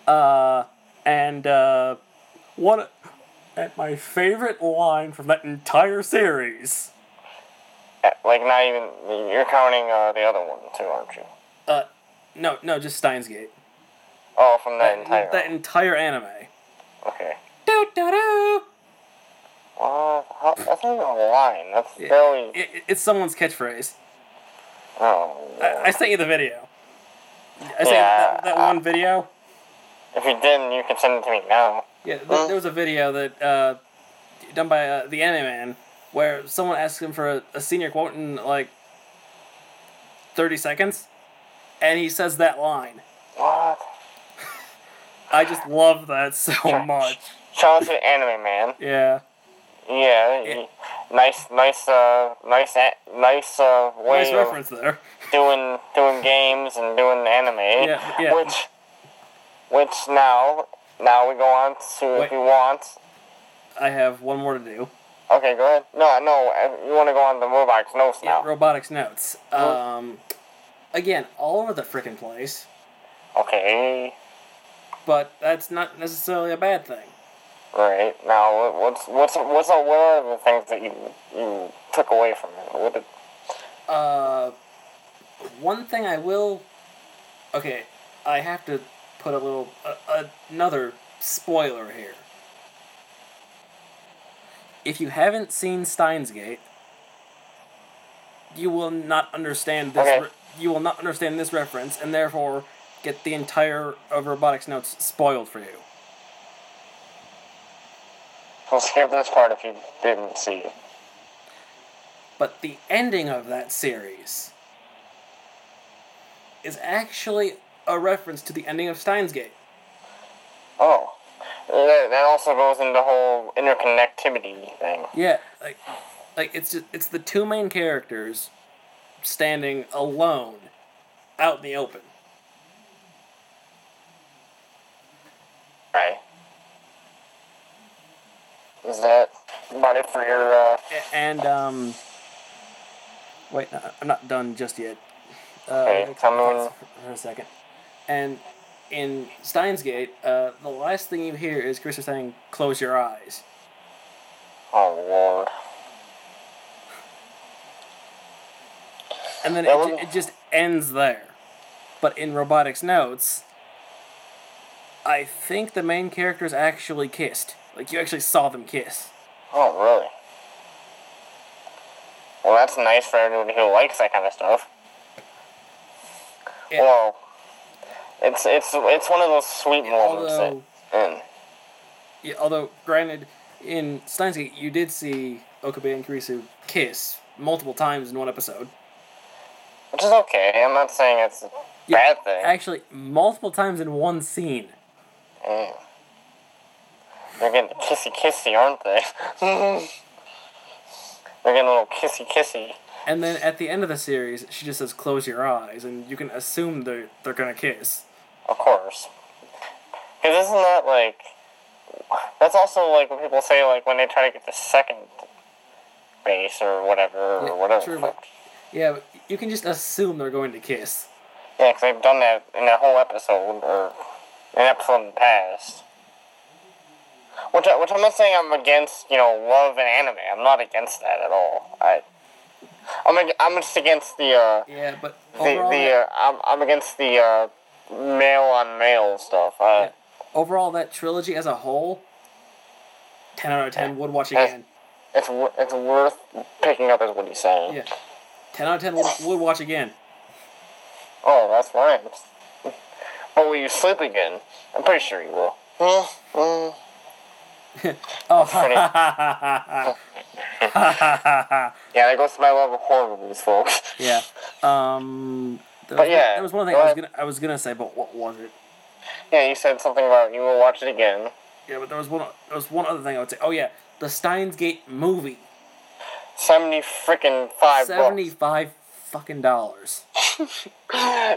uh, and uh, one at my favorite line from that entire series. Uh, Like not even you're counting uh, the other one too, aren't you? Uh, no, no, just Steins Gate. Oh, from that That, entire. that entire anime. Okay. Do do do. Well, how, that's not even a line. That's Yeah. barely. It, it- it's someone's catchphrase. Oh. I, I sent you the video. I sent Yeah, that, that uh, one video. if you didn't, you can send it to me now. Yeah, th- there was a video that uh, done by uh, the Anime Man where someone asked him for a, a senior quote in like thirty seconds, and he says that line. What? [LAUGHS] I just love that so much. Shout out to Anime Man. Yeah, Yeah. Nice, nice, uh, nice, a- nice, uh, way nice of reference there. doing doing games and doing anime. Yeah, yeah. Which, which now, now we go on to Wait. if you want. I have one more to do. Okay, go ahead. No, no, uh, you want to go on the Robotics notes now. Yeah, robotics notes. Um, again, all over the freaking place, Okay. but that's not necessarily a bad thing. Right now, what's what's what's what are the things that you you took away from it? What did, Uh, one thing I will. Okay, I have to put a little uh, another spoiler here. If you haven't seen Steins Gate, you will not understand this. Okay. Re- you will not understand this reference, and therefore get the entire of robotics notes spoiled for you. We'll skip this part if you didn't see it. But the ending of that series is actually a reference to the ending of Steins Gate. Oh. That, also goes into the whole interconnectivity thing. Yeah, like, like it's just it's the two main characters standing alone out in the open. Right. Is that about it for your, uh... And um, wait, I'm not done just yet. Uh, Okay, let me tell me when- pause for a second. And in Steins Gate, uh, the last thing you hear is Chris saying, "Close your eyes." Oh, Lord. and then it, was- it just ends there. But in Robotics Notes, I think the main characters actually kissed. Like you actually saw them kiss. Oh, really? Well, that's nice for anyone who likes that kind of stuff. Yeah. Well, it's it's it's one of those sweet moments. Although, that, yeah, although granted, in Steins Gate you did see Okabe and Kurisu kiss multiple times in one episode. which is okay. I'm not saying it's a Yeah, bad thing. Actually, multiple times in one scene. Mm. They're getting kissy kissy, aren't they? [LAUGHS] They're getting a little kissy kissy. And then at the end of the series, she just says, "Close your eyes," and you can assume they're they're gonna kiss. Of course. Because isn't that like. That's also like what people say, like when they try to get the second base or whatever, Yeah, or whatever. true, but- Yeah, but you can just assume they're going to kiss. Yeah, because they've done that in that whole episode, or an episode in the past. Which, I, which I'm not saying I'm against, you know, love and anime. I'm not against that at all. I, I'm, I'm just against the, uh, Yeah, but the, overall, the, uh, I'm, I'm against the, uh, male on male stuff. Uh, Yeah. overall that trilogy as a whole, ten out of ten would watch Yeah. again. it's, wor- it's worth picking up, is what he's saying. Yeah, ten out of ten would, would watch again. Oh, that's fine. But will you sleep again? I'm pretty sure you will. Hmm, hmm. Oh, funny. [LAUGHS] Yeah, that goes to my love of horror movies, folks. yeah. Um, there But was, yeah, there was one thing go I was gonna I was gonna say, but what was it? Yeah, you said something about you will watch it again. Yeah, but there was one there was one other thing I would say. Oh yeah, the Steins Gate movie, Seventy freaking five seventy five fucking dollars. [LAUGHS]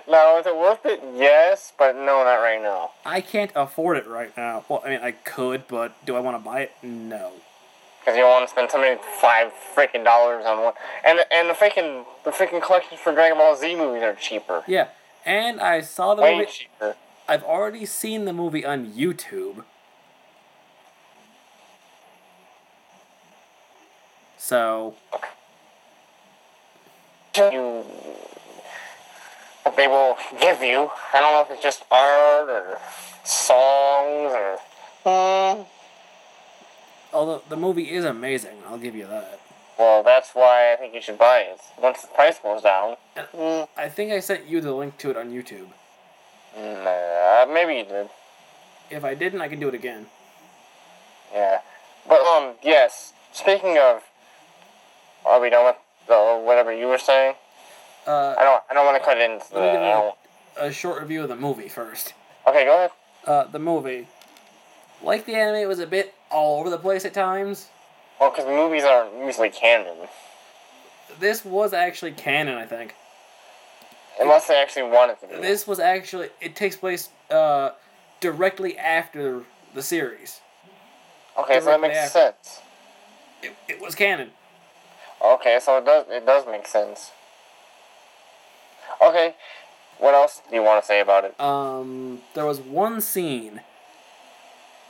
Now, is it worth it? Yes, but no, not right now. I can't afford it right now. Well, I mean, I could, but do I want to buy it? No. Because you don't want to spend seventy five freaking dollars on one. And and the freaking the freaking collections for Dragon Ball Z movies are cheaper. Yeah, and I saw the Way movie. cheaper. I've already seen the movie on YouTube. So, You. They will give you. I don't know if it's just art or songs or. Hmm. although the movie is amazing, I'll give you that. Well, that's why I think you should buy it. Once the price goes down. Hmm. I think I sent you the link to it on YouTube. Nah, maybe you did. If I didn't, I can do it again. Yeah. But, um, yes. Speaking of. Are we done with the, whatever you were saying? Uh, I don't, I don't want to cut into the. Let me give you a short review of the movie first. okay, go ahead. Uh, the movie, like the anime, it was a bit all over the place at times. Well, because movies aren't usually canon. This was actually canon, I think. Unless they actually wanted to be. This was actually it takes place uh, directly after the series. Okay, so that makes after. sense. It, it was canon. Okay, so it does, it does make sense. Okay, what else do you want to say about it? Um, there was one scene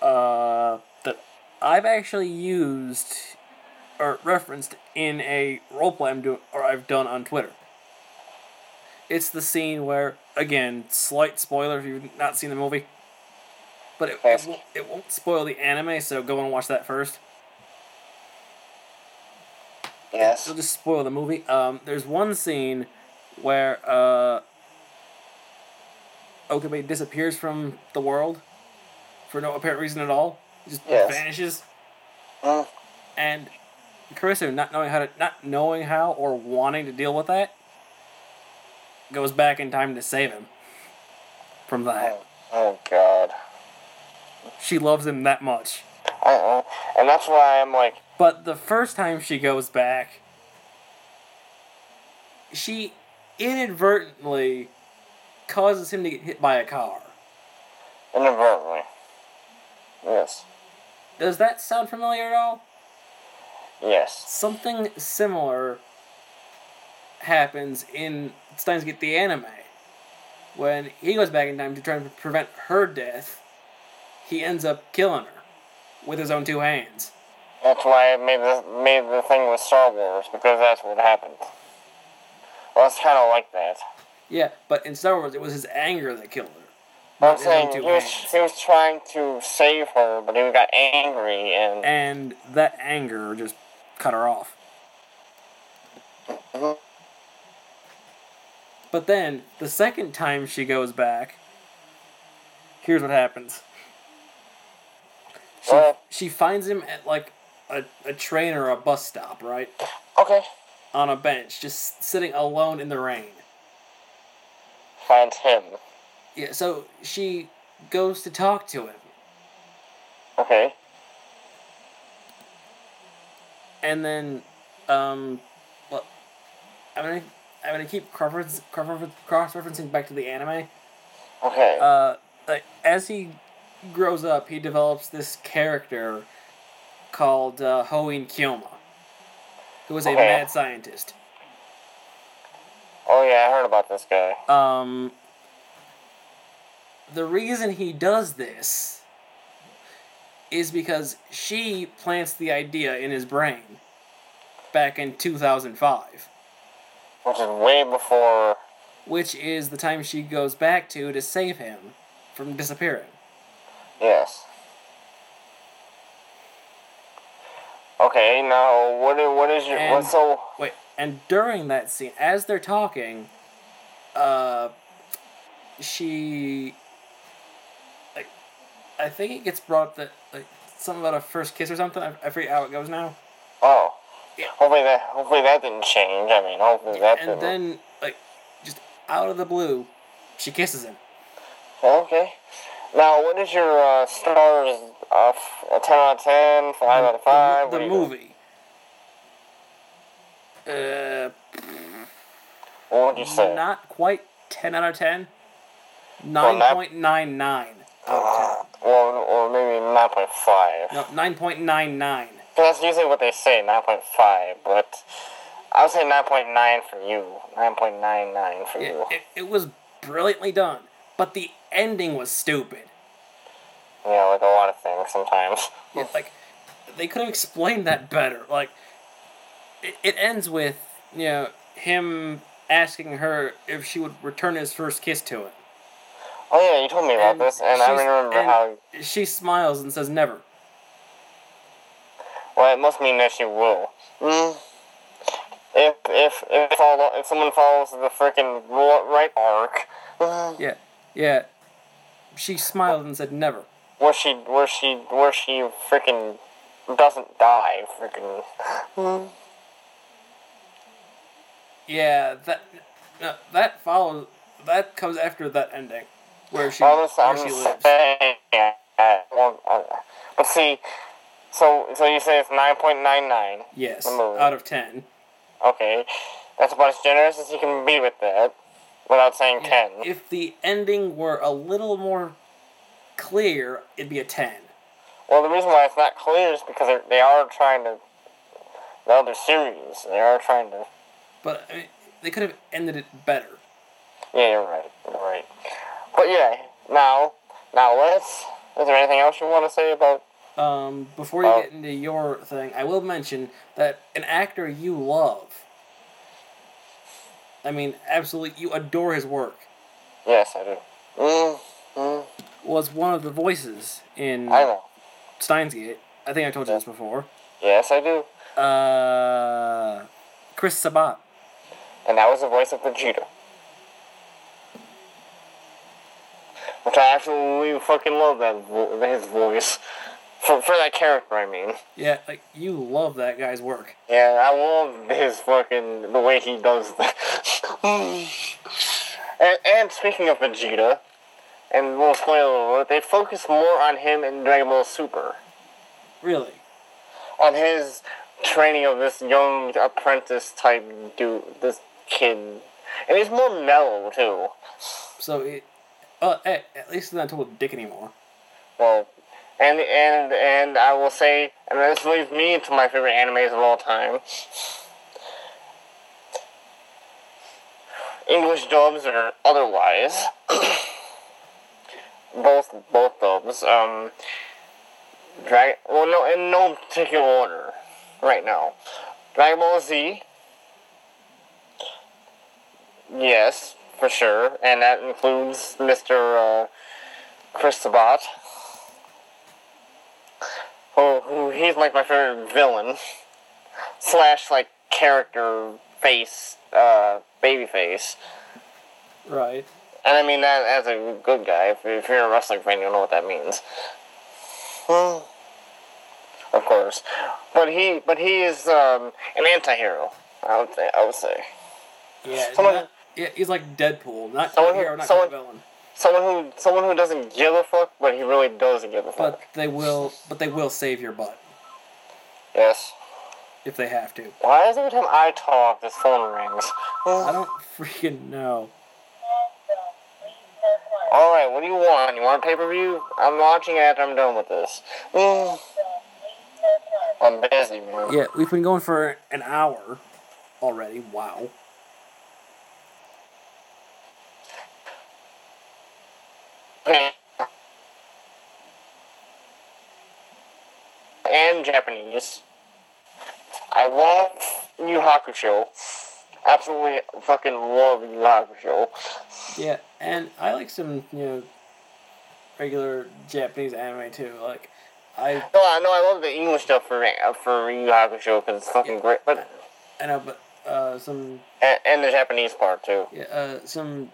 uh, that I've actually used or referenced in a roleplay I'm doing or I've done on Twitter. It's the scene where, again, slight spoiler if you've not seen the movie, but it, it, won't, it won't spoil the anime, so go and watch that first. Yes. It'll just spoil the movie. Um, there's one scene where uh, Okabe disappears from the world for no apparent reason at all. He just Yes. vanishes, Mm. and Kurisu, not knowing how to, not knowing how or wanting to deal with that, goes back in time to save him from that. Oh God. She loves him that much. I, uh, and that's why I'm like, But the first time she goes back, she inadvertently causes him to get hit by a car. inadvertently. Yes. Does that sound familiar at all? Yes. Something similar happens in Steins Gate the anime. When he goes back in time to try and prevent her death, he ends up killing her with his own two hands. That's why I made the made the thing with Star Wars because that's what happened. Well, it's kind of like that. Yeah, but in Star Wars, it was his anger that killed her. I'm not his own saying he was he was trying to save her, but he got angry and and that anger just cut her off. Mhm. But then the second time she goes back, here's what happens. She, Well- she finds him at like a, a train or a bus stop, right? okay, On a bench, just sitting alone in the rain. finds him. Yeah, so she goes to talk to him. Okay, and then um well i'm gonna i'm gonna keep cross referencing back to the anime okay, uh like, as he grows up he develops this character called uh, Hououin Kyouma who is a Okay. mad scientist oh yeah, I heard about this guy. um the reason he does this is because she plants the idea in his brain back in 2005 Which is way before. which is the time she goes back to to save him from disappearing. Yes. Okay, now what? What is your? And- what, so Wait, and during that scene, as they're talking, uh, she, like, I think it gets brought up that like something about a first kiss or something. I, I forget how it goes now. oh, Yeah. hopefully that hopefully that didn't change. I mean, hopefully that And didn't. then, like, just out of the blue, she kisses him. Okay. Now, what is your uh, stars? Uh, a ten out of ten, five out of five. The, the movie. Uh. What would you say? Not quite 10 out of 10. Well, not- 9.99 out of Or, or maybe nine point five. 10. No, 9.99. That's usually what they say, nine point five. But I would say nine point nine for you. Nine point nine nine for you. it, it was brilliantly done, but the ending was stupid. Yeah, like a lot of things sometimes. It, like, they could have explained that better. Like, it, it ends with, you know, him asking her if she would return his first kiss to him. Oh yeah, you told me about this, and I remember and how. She smiles and says never. Well, it must mean that she will. Mm. If if if follow, if someone follows the freaking right arc, mm, Yeah, yeah. She smiled and said never. where she where she where she freaking doesn't die, freaking. Mm. Yeah, that that follows. That comes after that ending, where she I'm just, I'm she lives. saying. uh, well, uh, But see, so so you say it's nine point nine nine. Yes, out of ten. Okay, that's about as generous as you can be with that, without saying ten. If the ending were a little more clear, it'd be a ten. Well, the reason why it's not clear is because they're, trying to. The other series, they are trying to. But I mean, they could have ended it better. Yeah, you're right. You're right. But yeah, now, now let's. Is there anything else you want to say about? Um, before you Oh. get into your thing, I will mention that an actor you love. I mean, absolutely, you adore his work. Yes, I do. Mm, mm, Was one of the voices in I know. Steins Gate. I think I told you this before. Yes, I do. Uh, Chris Sabat. And that was the voice of Vegeta. Which I absolutely fucking love that vo- his voice. For, for that character, I mean. Yeah, like you love that guy's work. Yeah, I love his fucking the way he does that. [LAUGHS] And, and speaking of Vegeta, and we'll spoil alert, they focus more on him in Dragon Ball Super. Really? On his training of this young apprentice type dude, this kid. And he's more mellow, too. So it, uh, eh, at least he's not a dick anymore. Well, and and and I will say, and this leads me to my favorite animes of all time. English dubs or otherwise. [COUGHS] both both dubs. Um, Drag well no in no particular order right now. Dragon Ball Z. Yes, for sure, and that includes Mr. Uh, Chris Sabat. Who, who he's like my favorite villain slash like character face uh, baby face. Right. And I mean that as a good guy. If, if you're a wrestling fan, you know what that means. Hmm. Of course, but he but he is um, an anti-hero. I would say. I would say Yeah. Someone- not- yeah, he's like Deadpool, not Someone who- hero, not someone- quite villain. Someone who someone who doesn't give a fuck, but he really does give a fuck. But they will, but they will save your butt yes. if they have to. Why is it every time I talk, this phone rings? I don't freaking know. All right, what do you want? You want a pay per view? I'm watching it after I'm done with this. [SIGHS] I'm busy, man. Yeah, we've been going for an hour already. Wow. And Japanese. I love Yu Hakusho. Absolutely fucking love Yu Hakusho. Yeah, and I like some you know regular Japanese anime too. Like I No, I know I love the English stuff for for Yu Hakusho because it's fucking great. But I know, but uh, some and, and the Japanese part too. yeah, uh, some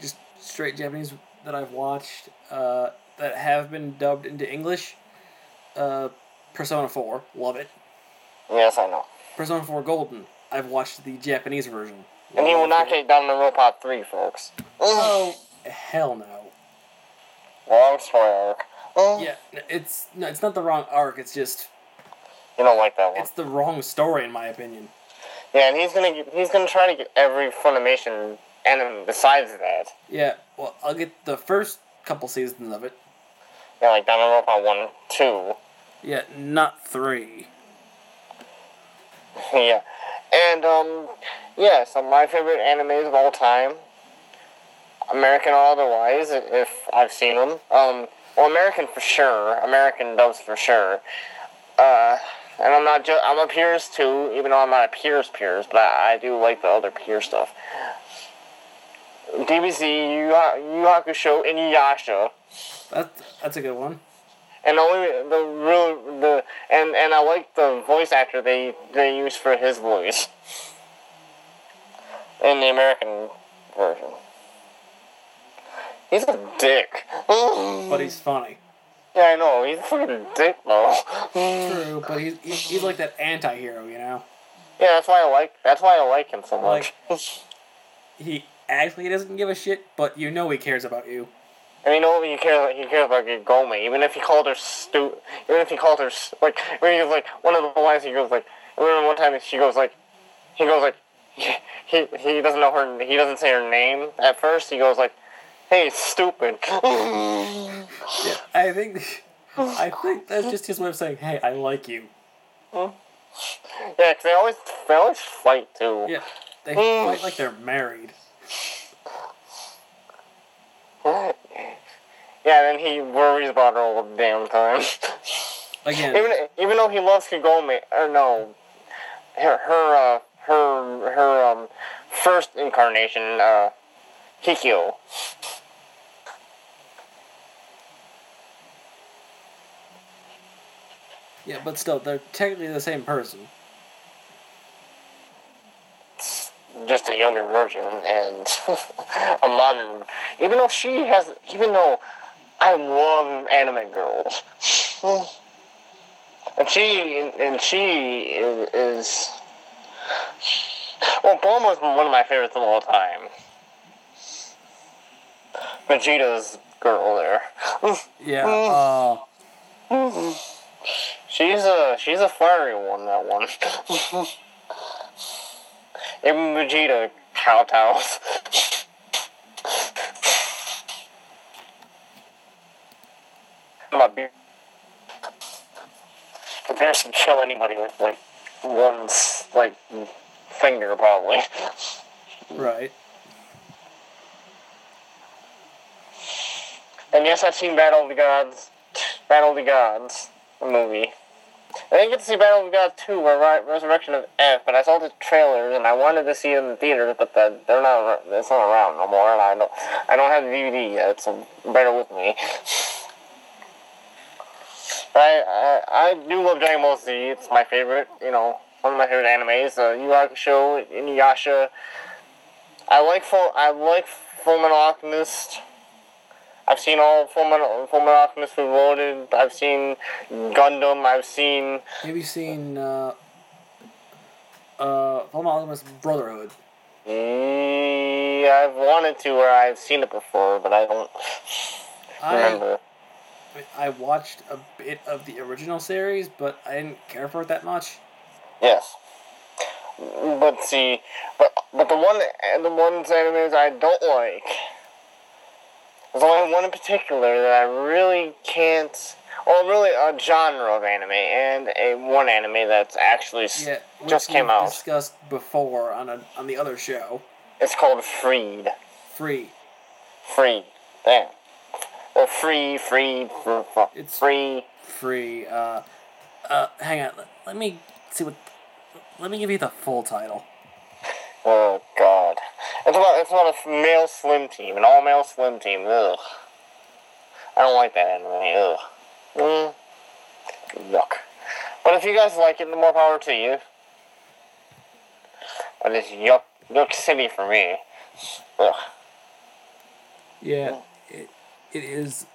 just straight Japanese that I've watched uh, that have been dubbed into English. Uh, Persona Four, love it. Yes, I know. Persona Four Golden, I've watched the Japanese version. And he will not take down the Robot 3, folks. Oh hell no. Long story arc. Yeah, it's no, it's not the wrong arc. It's just You don't like that one. it's the wrong story in my opinion. Yeah, and he's gonna he's gonna try to get every Funimation anime besides that. Yeah, well, I'll get the first couple seasons of it. Yeah, like Danganronpa one, two. Yeah, not three. [LAUGHS] yeah, and um, yeah, some of my favorite animes of all time. American or otherwise, if I've seen them. Um, well, American for sure. American dubs for sure. Uh, and I'm not just I'm a Pierce too, even though I'm not a Pierce Pierce, but I, I do like the other Pierce stuff. DBZ, Yu Yu Hakusho, Inuyasha. That's that's a good one. And only the real the and and I like the voice actor they they use for his voice in the American version. He's a dick. But he's funny. yeah, I know. He's a fucking dick though. True, but he's he's, he's like that anti-hero, you know. yeah, that's why I like that's why I like him so much. [LAUGHS] He actually he doesn't give a shit, but you know he cares about you. And you know he cares he cares about Gome, even if he called her stu even if he called her like when he was like one of the lines he goes like I remember one time she goes like he goes like [LAUGHS] he he doesn't know her he doesn't say her name at first he goes like hey stupid [LAUGHS] Yeah, I think [LAUGHS] I think that's just his way of saying, "Hey, I like you." yeah because they always they always fight too Yeah, they [SIGHS] fight like they're married. Yeah then he worries about her all the damn time. Again, even even though he loves Kagome or no her her uh, her her um first incarnation uh Kikyo yeah, but still, they're technically the same person. Just a younger version and [LAUGHS] a modern even though she has even though I love anime girls [LAUGHS] and she and she is, is well Bulma's one of my favorites of all time Vegeta's girl there. [LAUGHS] Yeah. Uh, she's a she's a fiery one. That one. Even Vegeta kowtows. My beard. The Beerus can kill anybody with like one like finger probably. right. And yes, I've seen Battle of the Gods, Battle of the Gods, the movie. I didn't get to see Battle of Gods 2, or Resurrection of F, but I saw the trailers and I wanted to see it in the theaters, but the, they're not, it's not around no more, and I don't, I don't have the DVD yet, so bear with me. But I, I, I do love Dragon Ball Z. It's my favorite, you know, one of my favorite animes. Uh, Yu Hakusho, Inuyasha. I like Full, I like Full Metal Alchemist. I've seen all Full Metal, Full Metal Alchemist Reloaded. I've seen Gundam. I've seen Have you seen uh, uh, Full Metal Alchemist Brotherhood? Yeah, I've wanted to, or I've seen it before, but I don't I, remember. I watched a bit of the original series, but I didn't care for it that much. Yes, but see, but but the one the ones animes I don't like. There's only one in particular that I really can't. Well, really a genre of anime and a one anime that's actually Yeah, just came out. Discussed before on a on the other show. It's called Freed. Free. Free. Damn. Or free, free, fr- fr- It's- free. Free. Uh, uh, hang on. Let me see what. Let me give you the full title. Oh God. It's about it's about a male swim team, an all male swim team. Ugh. I don't like that anime. Ugh. Mm. Yuck. But if you guys like it, the more power to you. But it's yuck, yuck city for me. Ugh. Yeah. It, it is.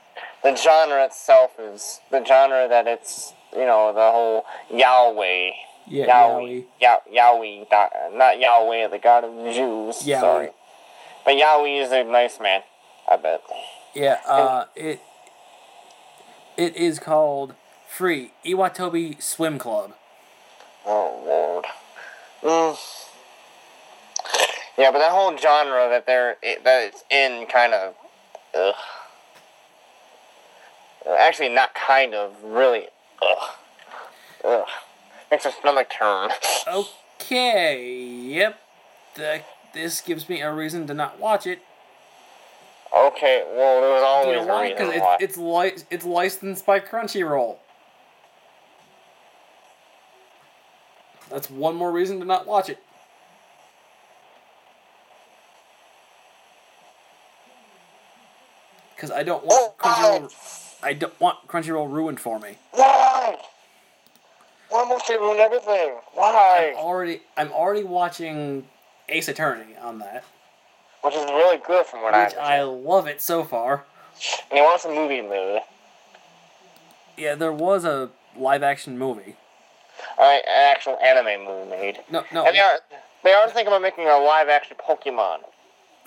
The genre itself is the genre that it's you know the whole Yahweh. Yeah. Yahweh, Yaoi. Yah- Yahweh, not Yahweh, the God of the Jews. Yahweh. Sorry, but Yahweh is a nice man. I bet. Yeah. Uh, it. It is called Free Iwatobi Swim Club. Oh Lord. Mm. Yeah, but that whole genre that they're that it's in kind of, ugh. Actually, not kind of, really, ugh, ugh. Makes a stomach turn. Okay. Yep. That this gives me a reason to not watch it. Okay, well, there was You always know a why? Because it's it's li- it's licensed by Crunchyroll. That's one more reason to not watch it. Because I don't want oh, Crunchyroll. Oh. I don't want Crunchyroll ruined for me. Why must they ruin everything? Why? Already, I'm already watching Ace Attorney on that, Which is really good from what I which I love it so far. And he wants a movie mood. Yeah, there was a live action movie. Alright, an actual anime movie made. No, no, And they are they are thinking about making a live action Pokemon.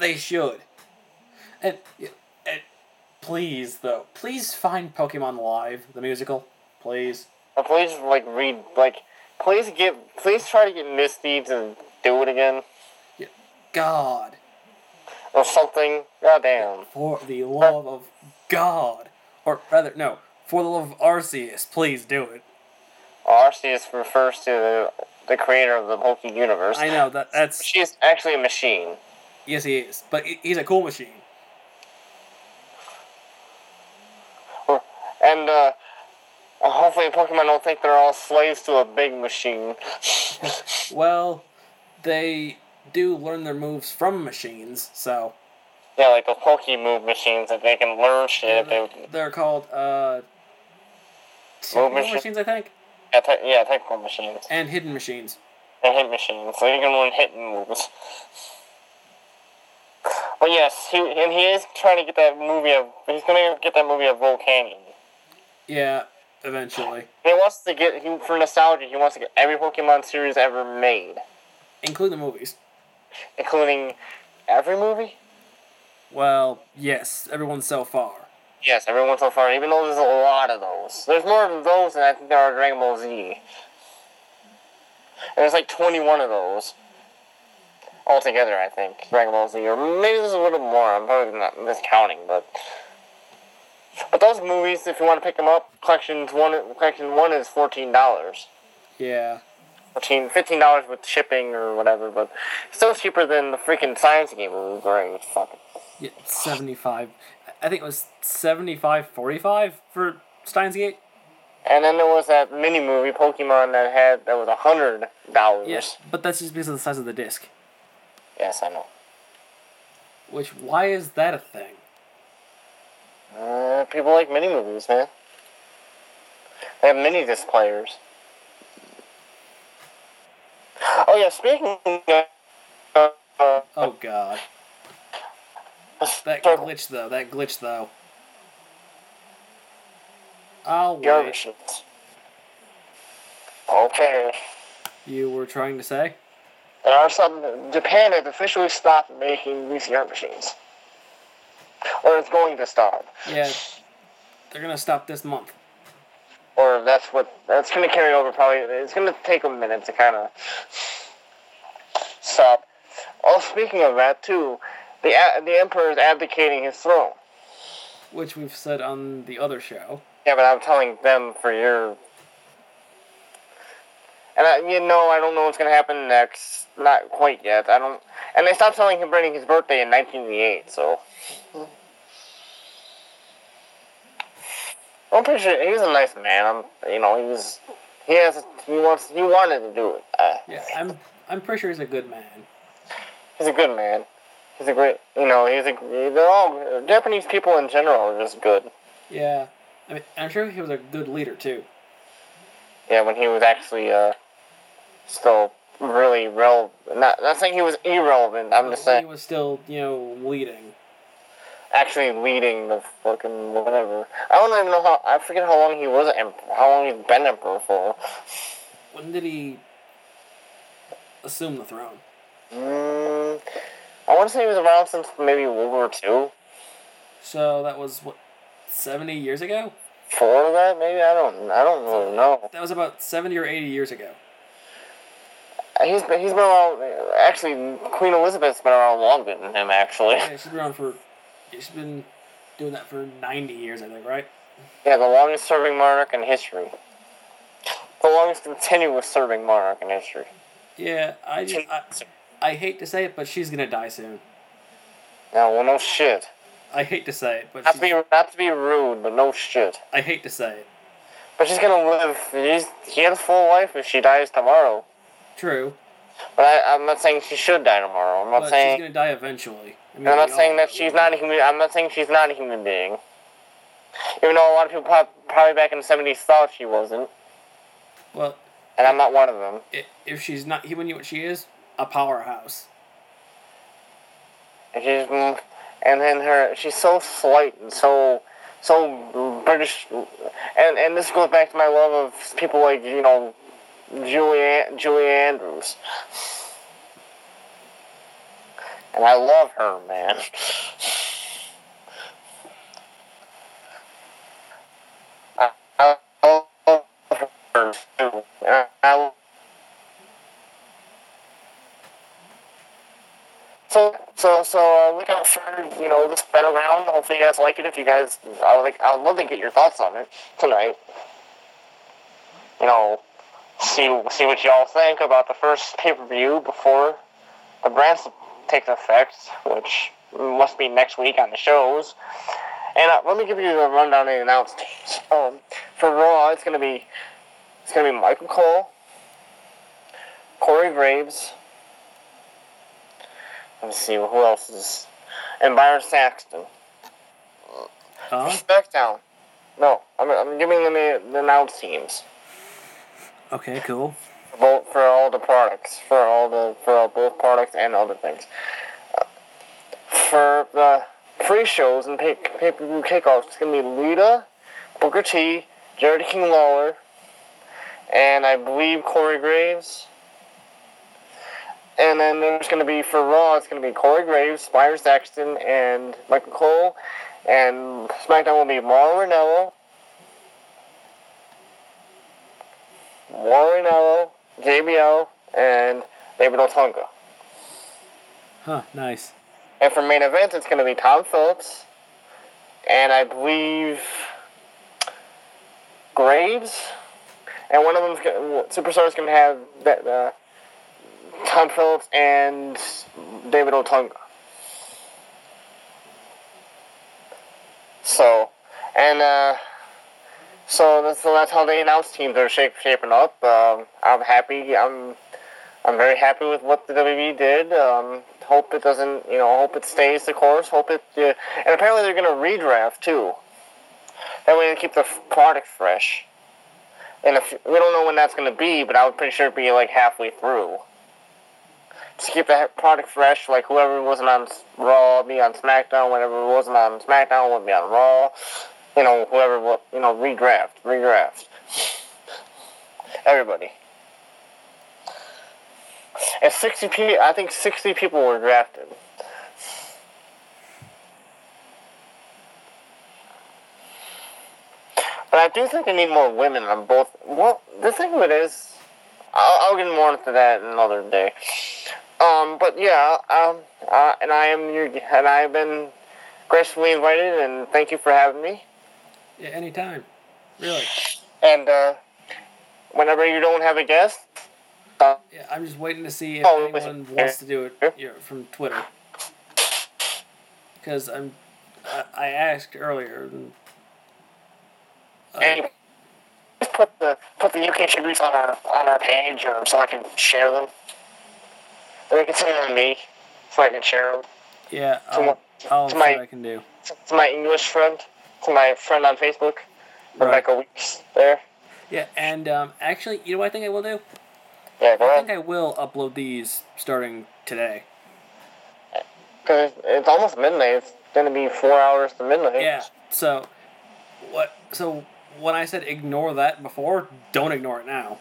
They should. And, and please, though, please find Pokemon Live, the musical. Please. Please like read like please get please try to get Misty to do it again. God, Or something. God damn. for the love of God. Or rather, no, for the love of Arceus, please do it. Arceus refers to the, the creator of the Poke universe. I know that that's She's actually a machine. yes, he is, but he's a cool machine. And uh hopefully Pokemon don't think they're all slaves to a big machine. [LAUGHS] Well, they do learn their moves from machines, so Yeah, like the Poke move machines that they can learn shit. If they, they're called uh, machine- machines, I think, yeah, te- yeah, technical machines. and hidden machines. and hit machines, so you can learn hidden moves. But yes, he and he is trying to get that movie of he's gonna get that movie of Volcanion. Yeah, eventually, He wants to get he, for nostalgia. He wants to get every Pokemon series ever made, include the movies. including every movie. Well, yes, everyone so far. Yes, everyone so far, even though there's a lot of those. There's more of those than I think there are Dragon Ball Z. And there's like 21 of those. Altogether, I think. Dragon Ball Z. Or maybe there's a little more. I'm probably not miscounting, but. But those movies, if you want to pick them up, collections one, collection one is fourteen dollars. Yeah. 14 fifteen dollars with shipping or whatever, but still cheaper than the freaking Steins Gate movie. Great, fucking. Yeah, 75. I think it was 75 45 for Steins Gate. And then there was that mini movie Pokemon that had that was a hundred dollars. Yes, but that's just because of the size of the disc. Yes, I know. Which, why is that a thing? Uh, people like mini movies, man. They have mini disc players. Oh yeah, speaking of. Uh, Oh god. That glitch though, that glitch though. I'll wait. Okay. You were trying to say? There are some. Japan has officially stopped making VCR machines. Or it's going to stop. Yeah. They're gonna stop this month. Or that's what. That's going to carry over probably. It's going to take a minute to kind of stop. Oh, speaking of that, too, the, the Emperor is abdicating his throne. Which we've said on the other show. Yeah, but I'm telling them for your. And I, you know, I don't know what's gonna happen next. Not quite yet. I don't. And they stopped telling him bringing his birthday in 1988. So. I'm pretty sure he's a nice man. I'm. You know, he was. He has. He wants. He wanted to do it. Uh, Yeah, I'm I'm pretty sure he's a good man. he's a good man. He's a great. You know, he's a. They're all Japanese people in general are just good. Yeah. I mean I'm sure he was a good leader too. Yeah, when he was actually uh, still really relevant. Not, not saying he was irrelevant. I'm just saying he was still, you know, leading. Actually leading the fucking whatever. I don't even know how. I forget how long he was emperor. How long he's been emperor for. When did he assume the throne? Mm, I want to say he was around since maybe World War Two. So that was what seventy years ago? Before that, maybe I don't. I don't really know. That was about seventy or eighty years ago. He's been he's been around. Actually, Queen Elizabeth's been around longer than him. Actually, Yeah, she's been around for she's been doing that for ninety years, I think, right? yeah, the longest serving monarch in history. The longest continuous serving monarch in history. Yeah, I just I, I hate to say it, but she's gonna die soon. No, well, no shit. I hate to say it, but Not to be not to be rude, but no shit. I hate to say it. But she's gonna live. She's, she has a full life if she dies tomorrow. True, But I, I'm not saying she should die tomorrow. I'm not but saying. she's gonna die eventually. I mean, I'm not saying that she's not a human. I'm not saying she's not a human being. Even though a lot of people probably back in the '70s thought she wasn't, Well, and I'm not one of them. if she's not human, you know what she is? A powerhouse. And she's, and then her, she's so slight and so, so British, and and this goes back to my love of people like you know, Julie Julie Andrews, and I love her, man. I, I love her too. And I, So, so, so uh, look out for you know this been around. Hopefully, you guys like it. If you guys, I would like, I would love to get your thoughts on it tonight. You know, see see what y'all think about the first pay per view before the brands take effect, which must be next week on the shows. And uh, let me give you a rundown of the announced teams. Um, for Raw, it's gonna be it's gonna be Michael Cole, Corey Graves. Let me see who else is, and Byron Saxton. Huh? SmackDown. No, I'm, I'm giving them the, the announced teams Okay, cool. Both for all the products, for all the for all, both products and other things. For the free shows and pay pay per view kickoffs, it's gonna be Lita, Booker T, Jerry King Lawler, and I believe Corey Graves. And then there's going to be for Raw, it's going to be Corey Graves, Byron Saxton, and Michael Cole. And SmackDown will be Mauro Ranallo, Mauro Ranallo, JBL, and David Otunga. Huh, nice. And for main event, it's going to be Tom Phillips, and I believe Graves, and one of them's gonna, Superstar is going to have that uh, Tom Phillips and David Otunga. So, and uh, so that's, that's how they announced teams are shape, shaping up. Um, I'm happy. I'm I'm very happy with what the WWE did. Um, hope it doesn't, you know, hope it stays the course. Hope it, uh, and apparently they're going to redraft too. That way they keep the product fresh. And if we don't know when that's going to be, but I'm pretty sure it'd be like halfway through. Just keep the product fresh. Like whoever wasn't on Raw be on SmackDown. Whatever wasn't on SmackDown would be on Raw. You know, whoever you know, redraft, redraft. Everybody. And 60 people, I think 60 people were drafted. But I do think I need more women on both. Well, the thing of it is, I'll, I'll get more into that another day. Um, but yeah, um, uh, and I am your, and I've been graciously invited, and thank you for having me. Yeah, anytime. Really. And uh, whenever you don't have a guest, uh, Yeah, I'm just waiting to see if Oh, anyone listen. wants to do it you know, from Twitter. Because I'm, I, I asked earlier. And, uh, and just put the put the UK tributes on our on our page, or so I can share them. Or you can send them to me, so I can share them. yeah, to my- I'll, I'll to see my- what I can do. To my English friend, to my friend on Facebook, for Right. Rebecca Weeks. There. Yeah, and um, actually, you know what I think I will do? Yeah, go I think I will upload these starting today. Because it's almost midnight. It's gonna be four hours to midnight. Yeah. So, what? So when I said ignore that before, don't ignore it now.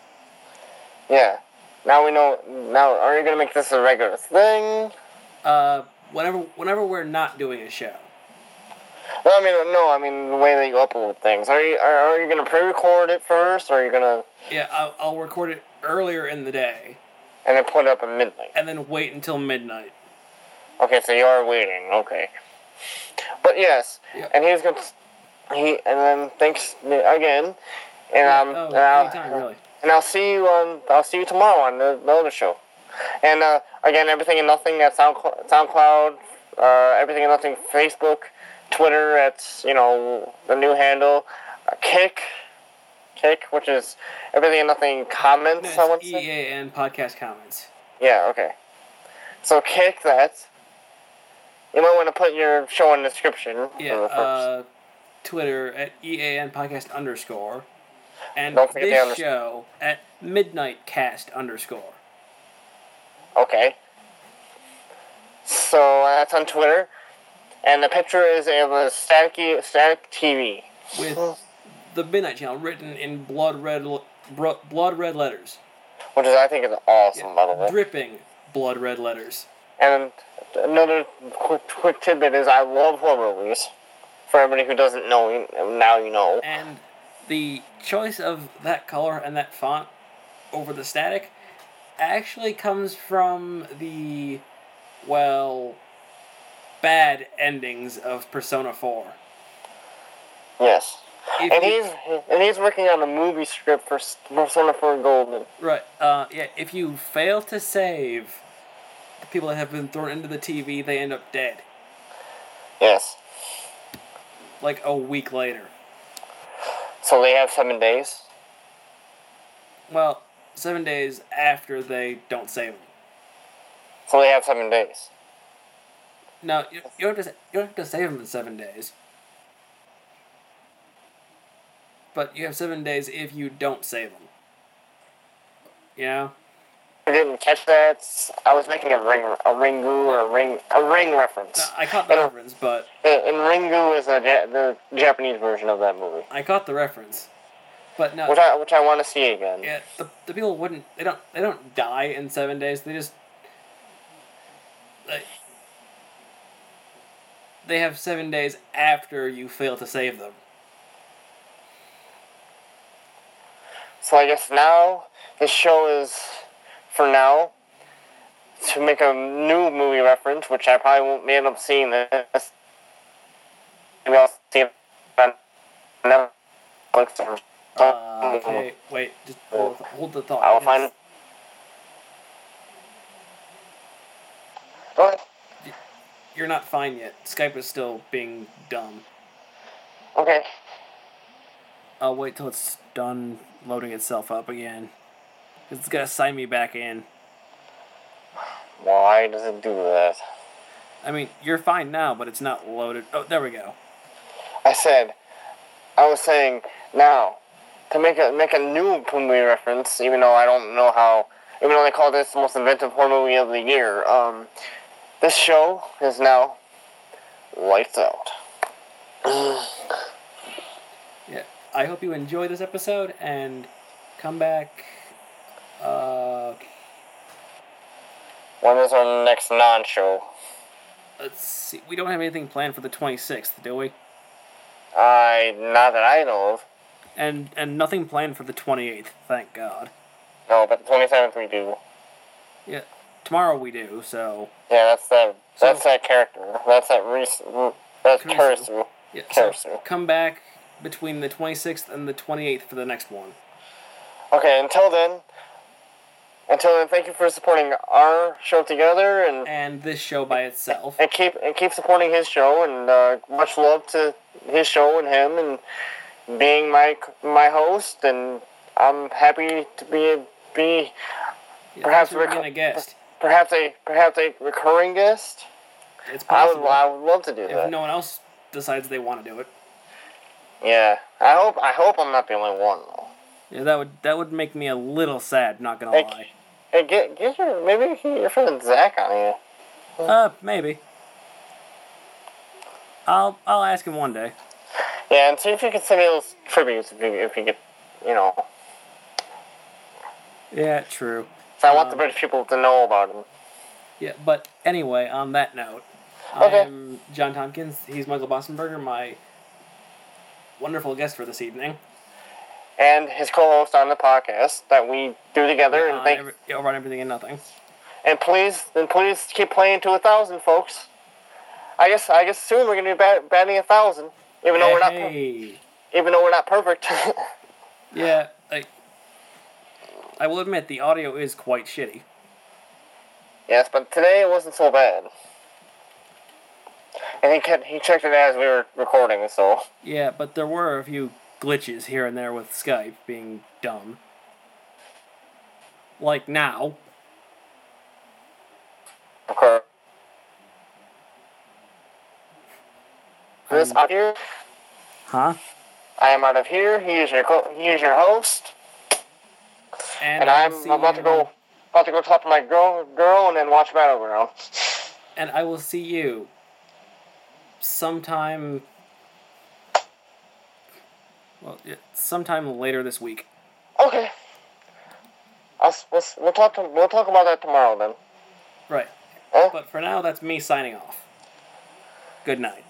Yeah. Now we know. Now, are you gonna make this a regular thing? Uh, whenever whenever we're not doing a show. No, I mean, no. I mean the way that you upload things. Are you are, are you gonna pre-record it first, or are you gonna Yeah, I'll, I'll record it earlier in the day and then put it up at midnight? and then wait until midnight. Okay, so you are waiting. Okay. But yes, Yeah. and he's gonna he and then thanks again, and um oh, and I'll, anytime, really. and I'll see you on I'll see you tomorrow on the, the other show, and uh, again everything and nothing at SoundCloud, SoundCloud uh, everything and nothing Facebook, Twitter at you know the new handle, uh, Kick, Kick which is everything and nothing comments. No, I want to say. EAN podcast comments. Yeah, okay. So kick that. You might want to put your show in the description. Yeah, uh, Twitter at EAN podcast underscore. And Don't forget the this show at midnight cast underscore. okay. So uh, that's on Twitter. And the picture is of a static, static TV. With the midnight channel written in blood red blood red letters. Which is, I think, is awesome, by the way. Dripping blood red letters. And another quick, quick tidbit is I love horror movies. For everybody who doesn't know, now you know. And the choice of that color and that font over the static actually comes from the, well, bad endings of Persona 4. Yes. If And you- he's and he's working on a movie script for Persona 4 Golden. Right. Uh, yeah. If you fail to save the people that have been thrown into the TV, they end up dead. Yes. Like a week later. So they have seven days. Well, seven days after they don't save them. So they have seven days. No, you, you don't have to. You don't have to save them in seven days. But you have seven days if you don't save them. You know. I didn't catch that. I was making a ring, a ringu or a ring, a ring reference. No, I caught the reference, but And and ringu is ja- the Japanese version of that movie, I caught the reference. But no. which I which I want to see again. Yeah, the, the people wouldn't. They don't. They don't die in seven days. They just Like, they have seven days after you fail to save them. So I guess now this show is, for now, to make a new movie reference, which I probably won't end up seeing this. Maybe I'll see it on Netflix or Uh, okay, wait, just hold, hold the thought. I will It's- find. Go ahead. You're not fine yet. Skype is still being dumb. Okay. I'll wait till it's done loading itself up again. 'Cause it's gonna sign me back in. Why does it do that? I mean, you're fine now, but it's not loaded. Oh, there we go. I said, I was saying now to make a make a new movie reference, even though I don't know how. Even though they call this the most inventive horror movie of the year, um, this show is now lights out. Yeah. I hope you enjoy this episode and come back. Uh, When is our next non-show? let's see. We don't have anything planned for the 26th, do we? I not that I know of. And and nothing planned for the 28th, thank God. No, but the twenty seventh we do. Yeah. Tomorrow we do, so. Yeah, that's that. So- That's that character. That's that Reese. That's Kurisu. Kurisu. Yeah, so come back between the 26th and the 28th for the next one. Okay, until then. Until then, thank you for supporting our show together, and And this show by itself. and keep and keep supporting his show, and uh, much love to his show and him, and being my my host, and I'm happy to be be Yeah, Perhaps we're being a guest. Perhaps a perhaps a recurring guest. It's I would possible. I would love to do if that. If no one else decides they want to do it. Yeah, I hope I hope I'm not the only one though. Yeah, that would that would make me a little sad. Not gonna Hey, lie. Hey, get get your maybe get your friend Zach on here. Uh, maybe. I'll I'll ask him one day. Yeah, and see if you can send me those tributes if you if you get you know. Yeah, true. So I want the Um, British people to know about him. Yeah, but anyway, on that note, Okay. I am John Tompkins. He's Michael Bossenberger, my wonderful guest for this evening. and his co-host on the podcast that we do together. and on thank every, yeah, over on everything and nothing. and please and please keep playing to a thousand, folks. I guess I guess soon we're gonna be bat, batting a thousand, even though we're not per- even though we're not perfect. [LAUGHS] yeah, I will admit the audio is quite shitty. yes, but today it wasn't so bad. And he kept, he checked it as we were recording, so Yeah, but there were a few glitches here and there with Skype being dumb. Like now. course. This out here, Huh? I am out of here. He is your co- he is your host, and I I'm about to go about to go talk to my girl girl and then watch Battleground. And I will see you sometime. Well, yeah, sometime later this week. Okay. I'll, we'll, we'll talk to, we'll talk about that tomorrow then. Right. Huh? But for now, that's me signing off. Good night.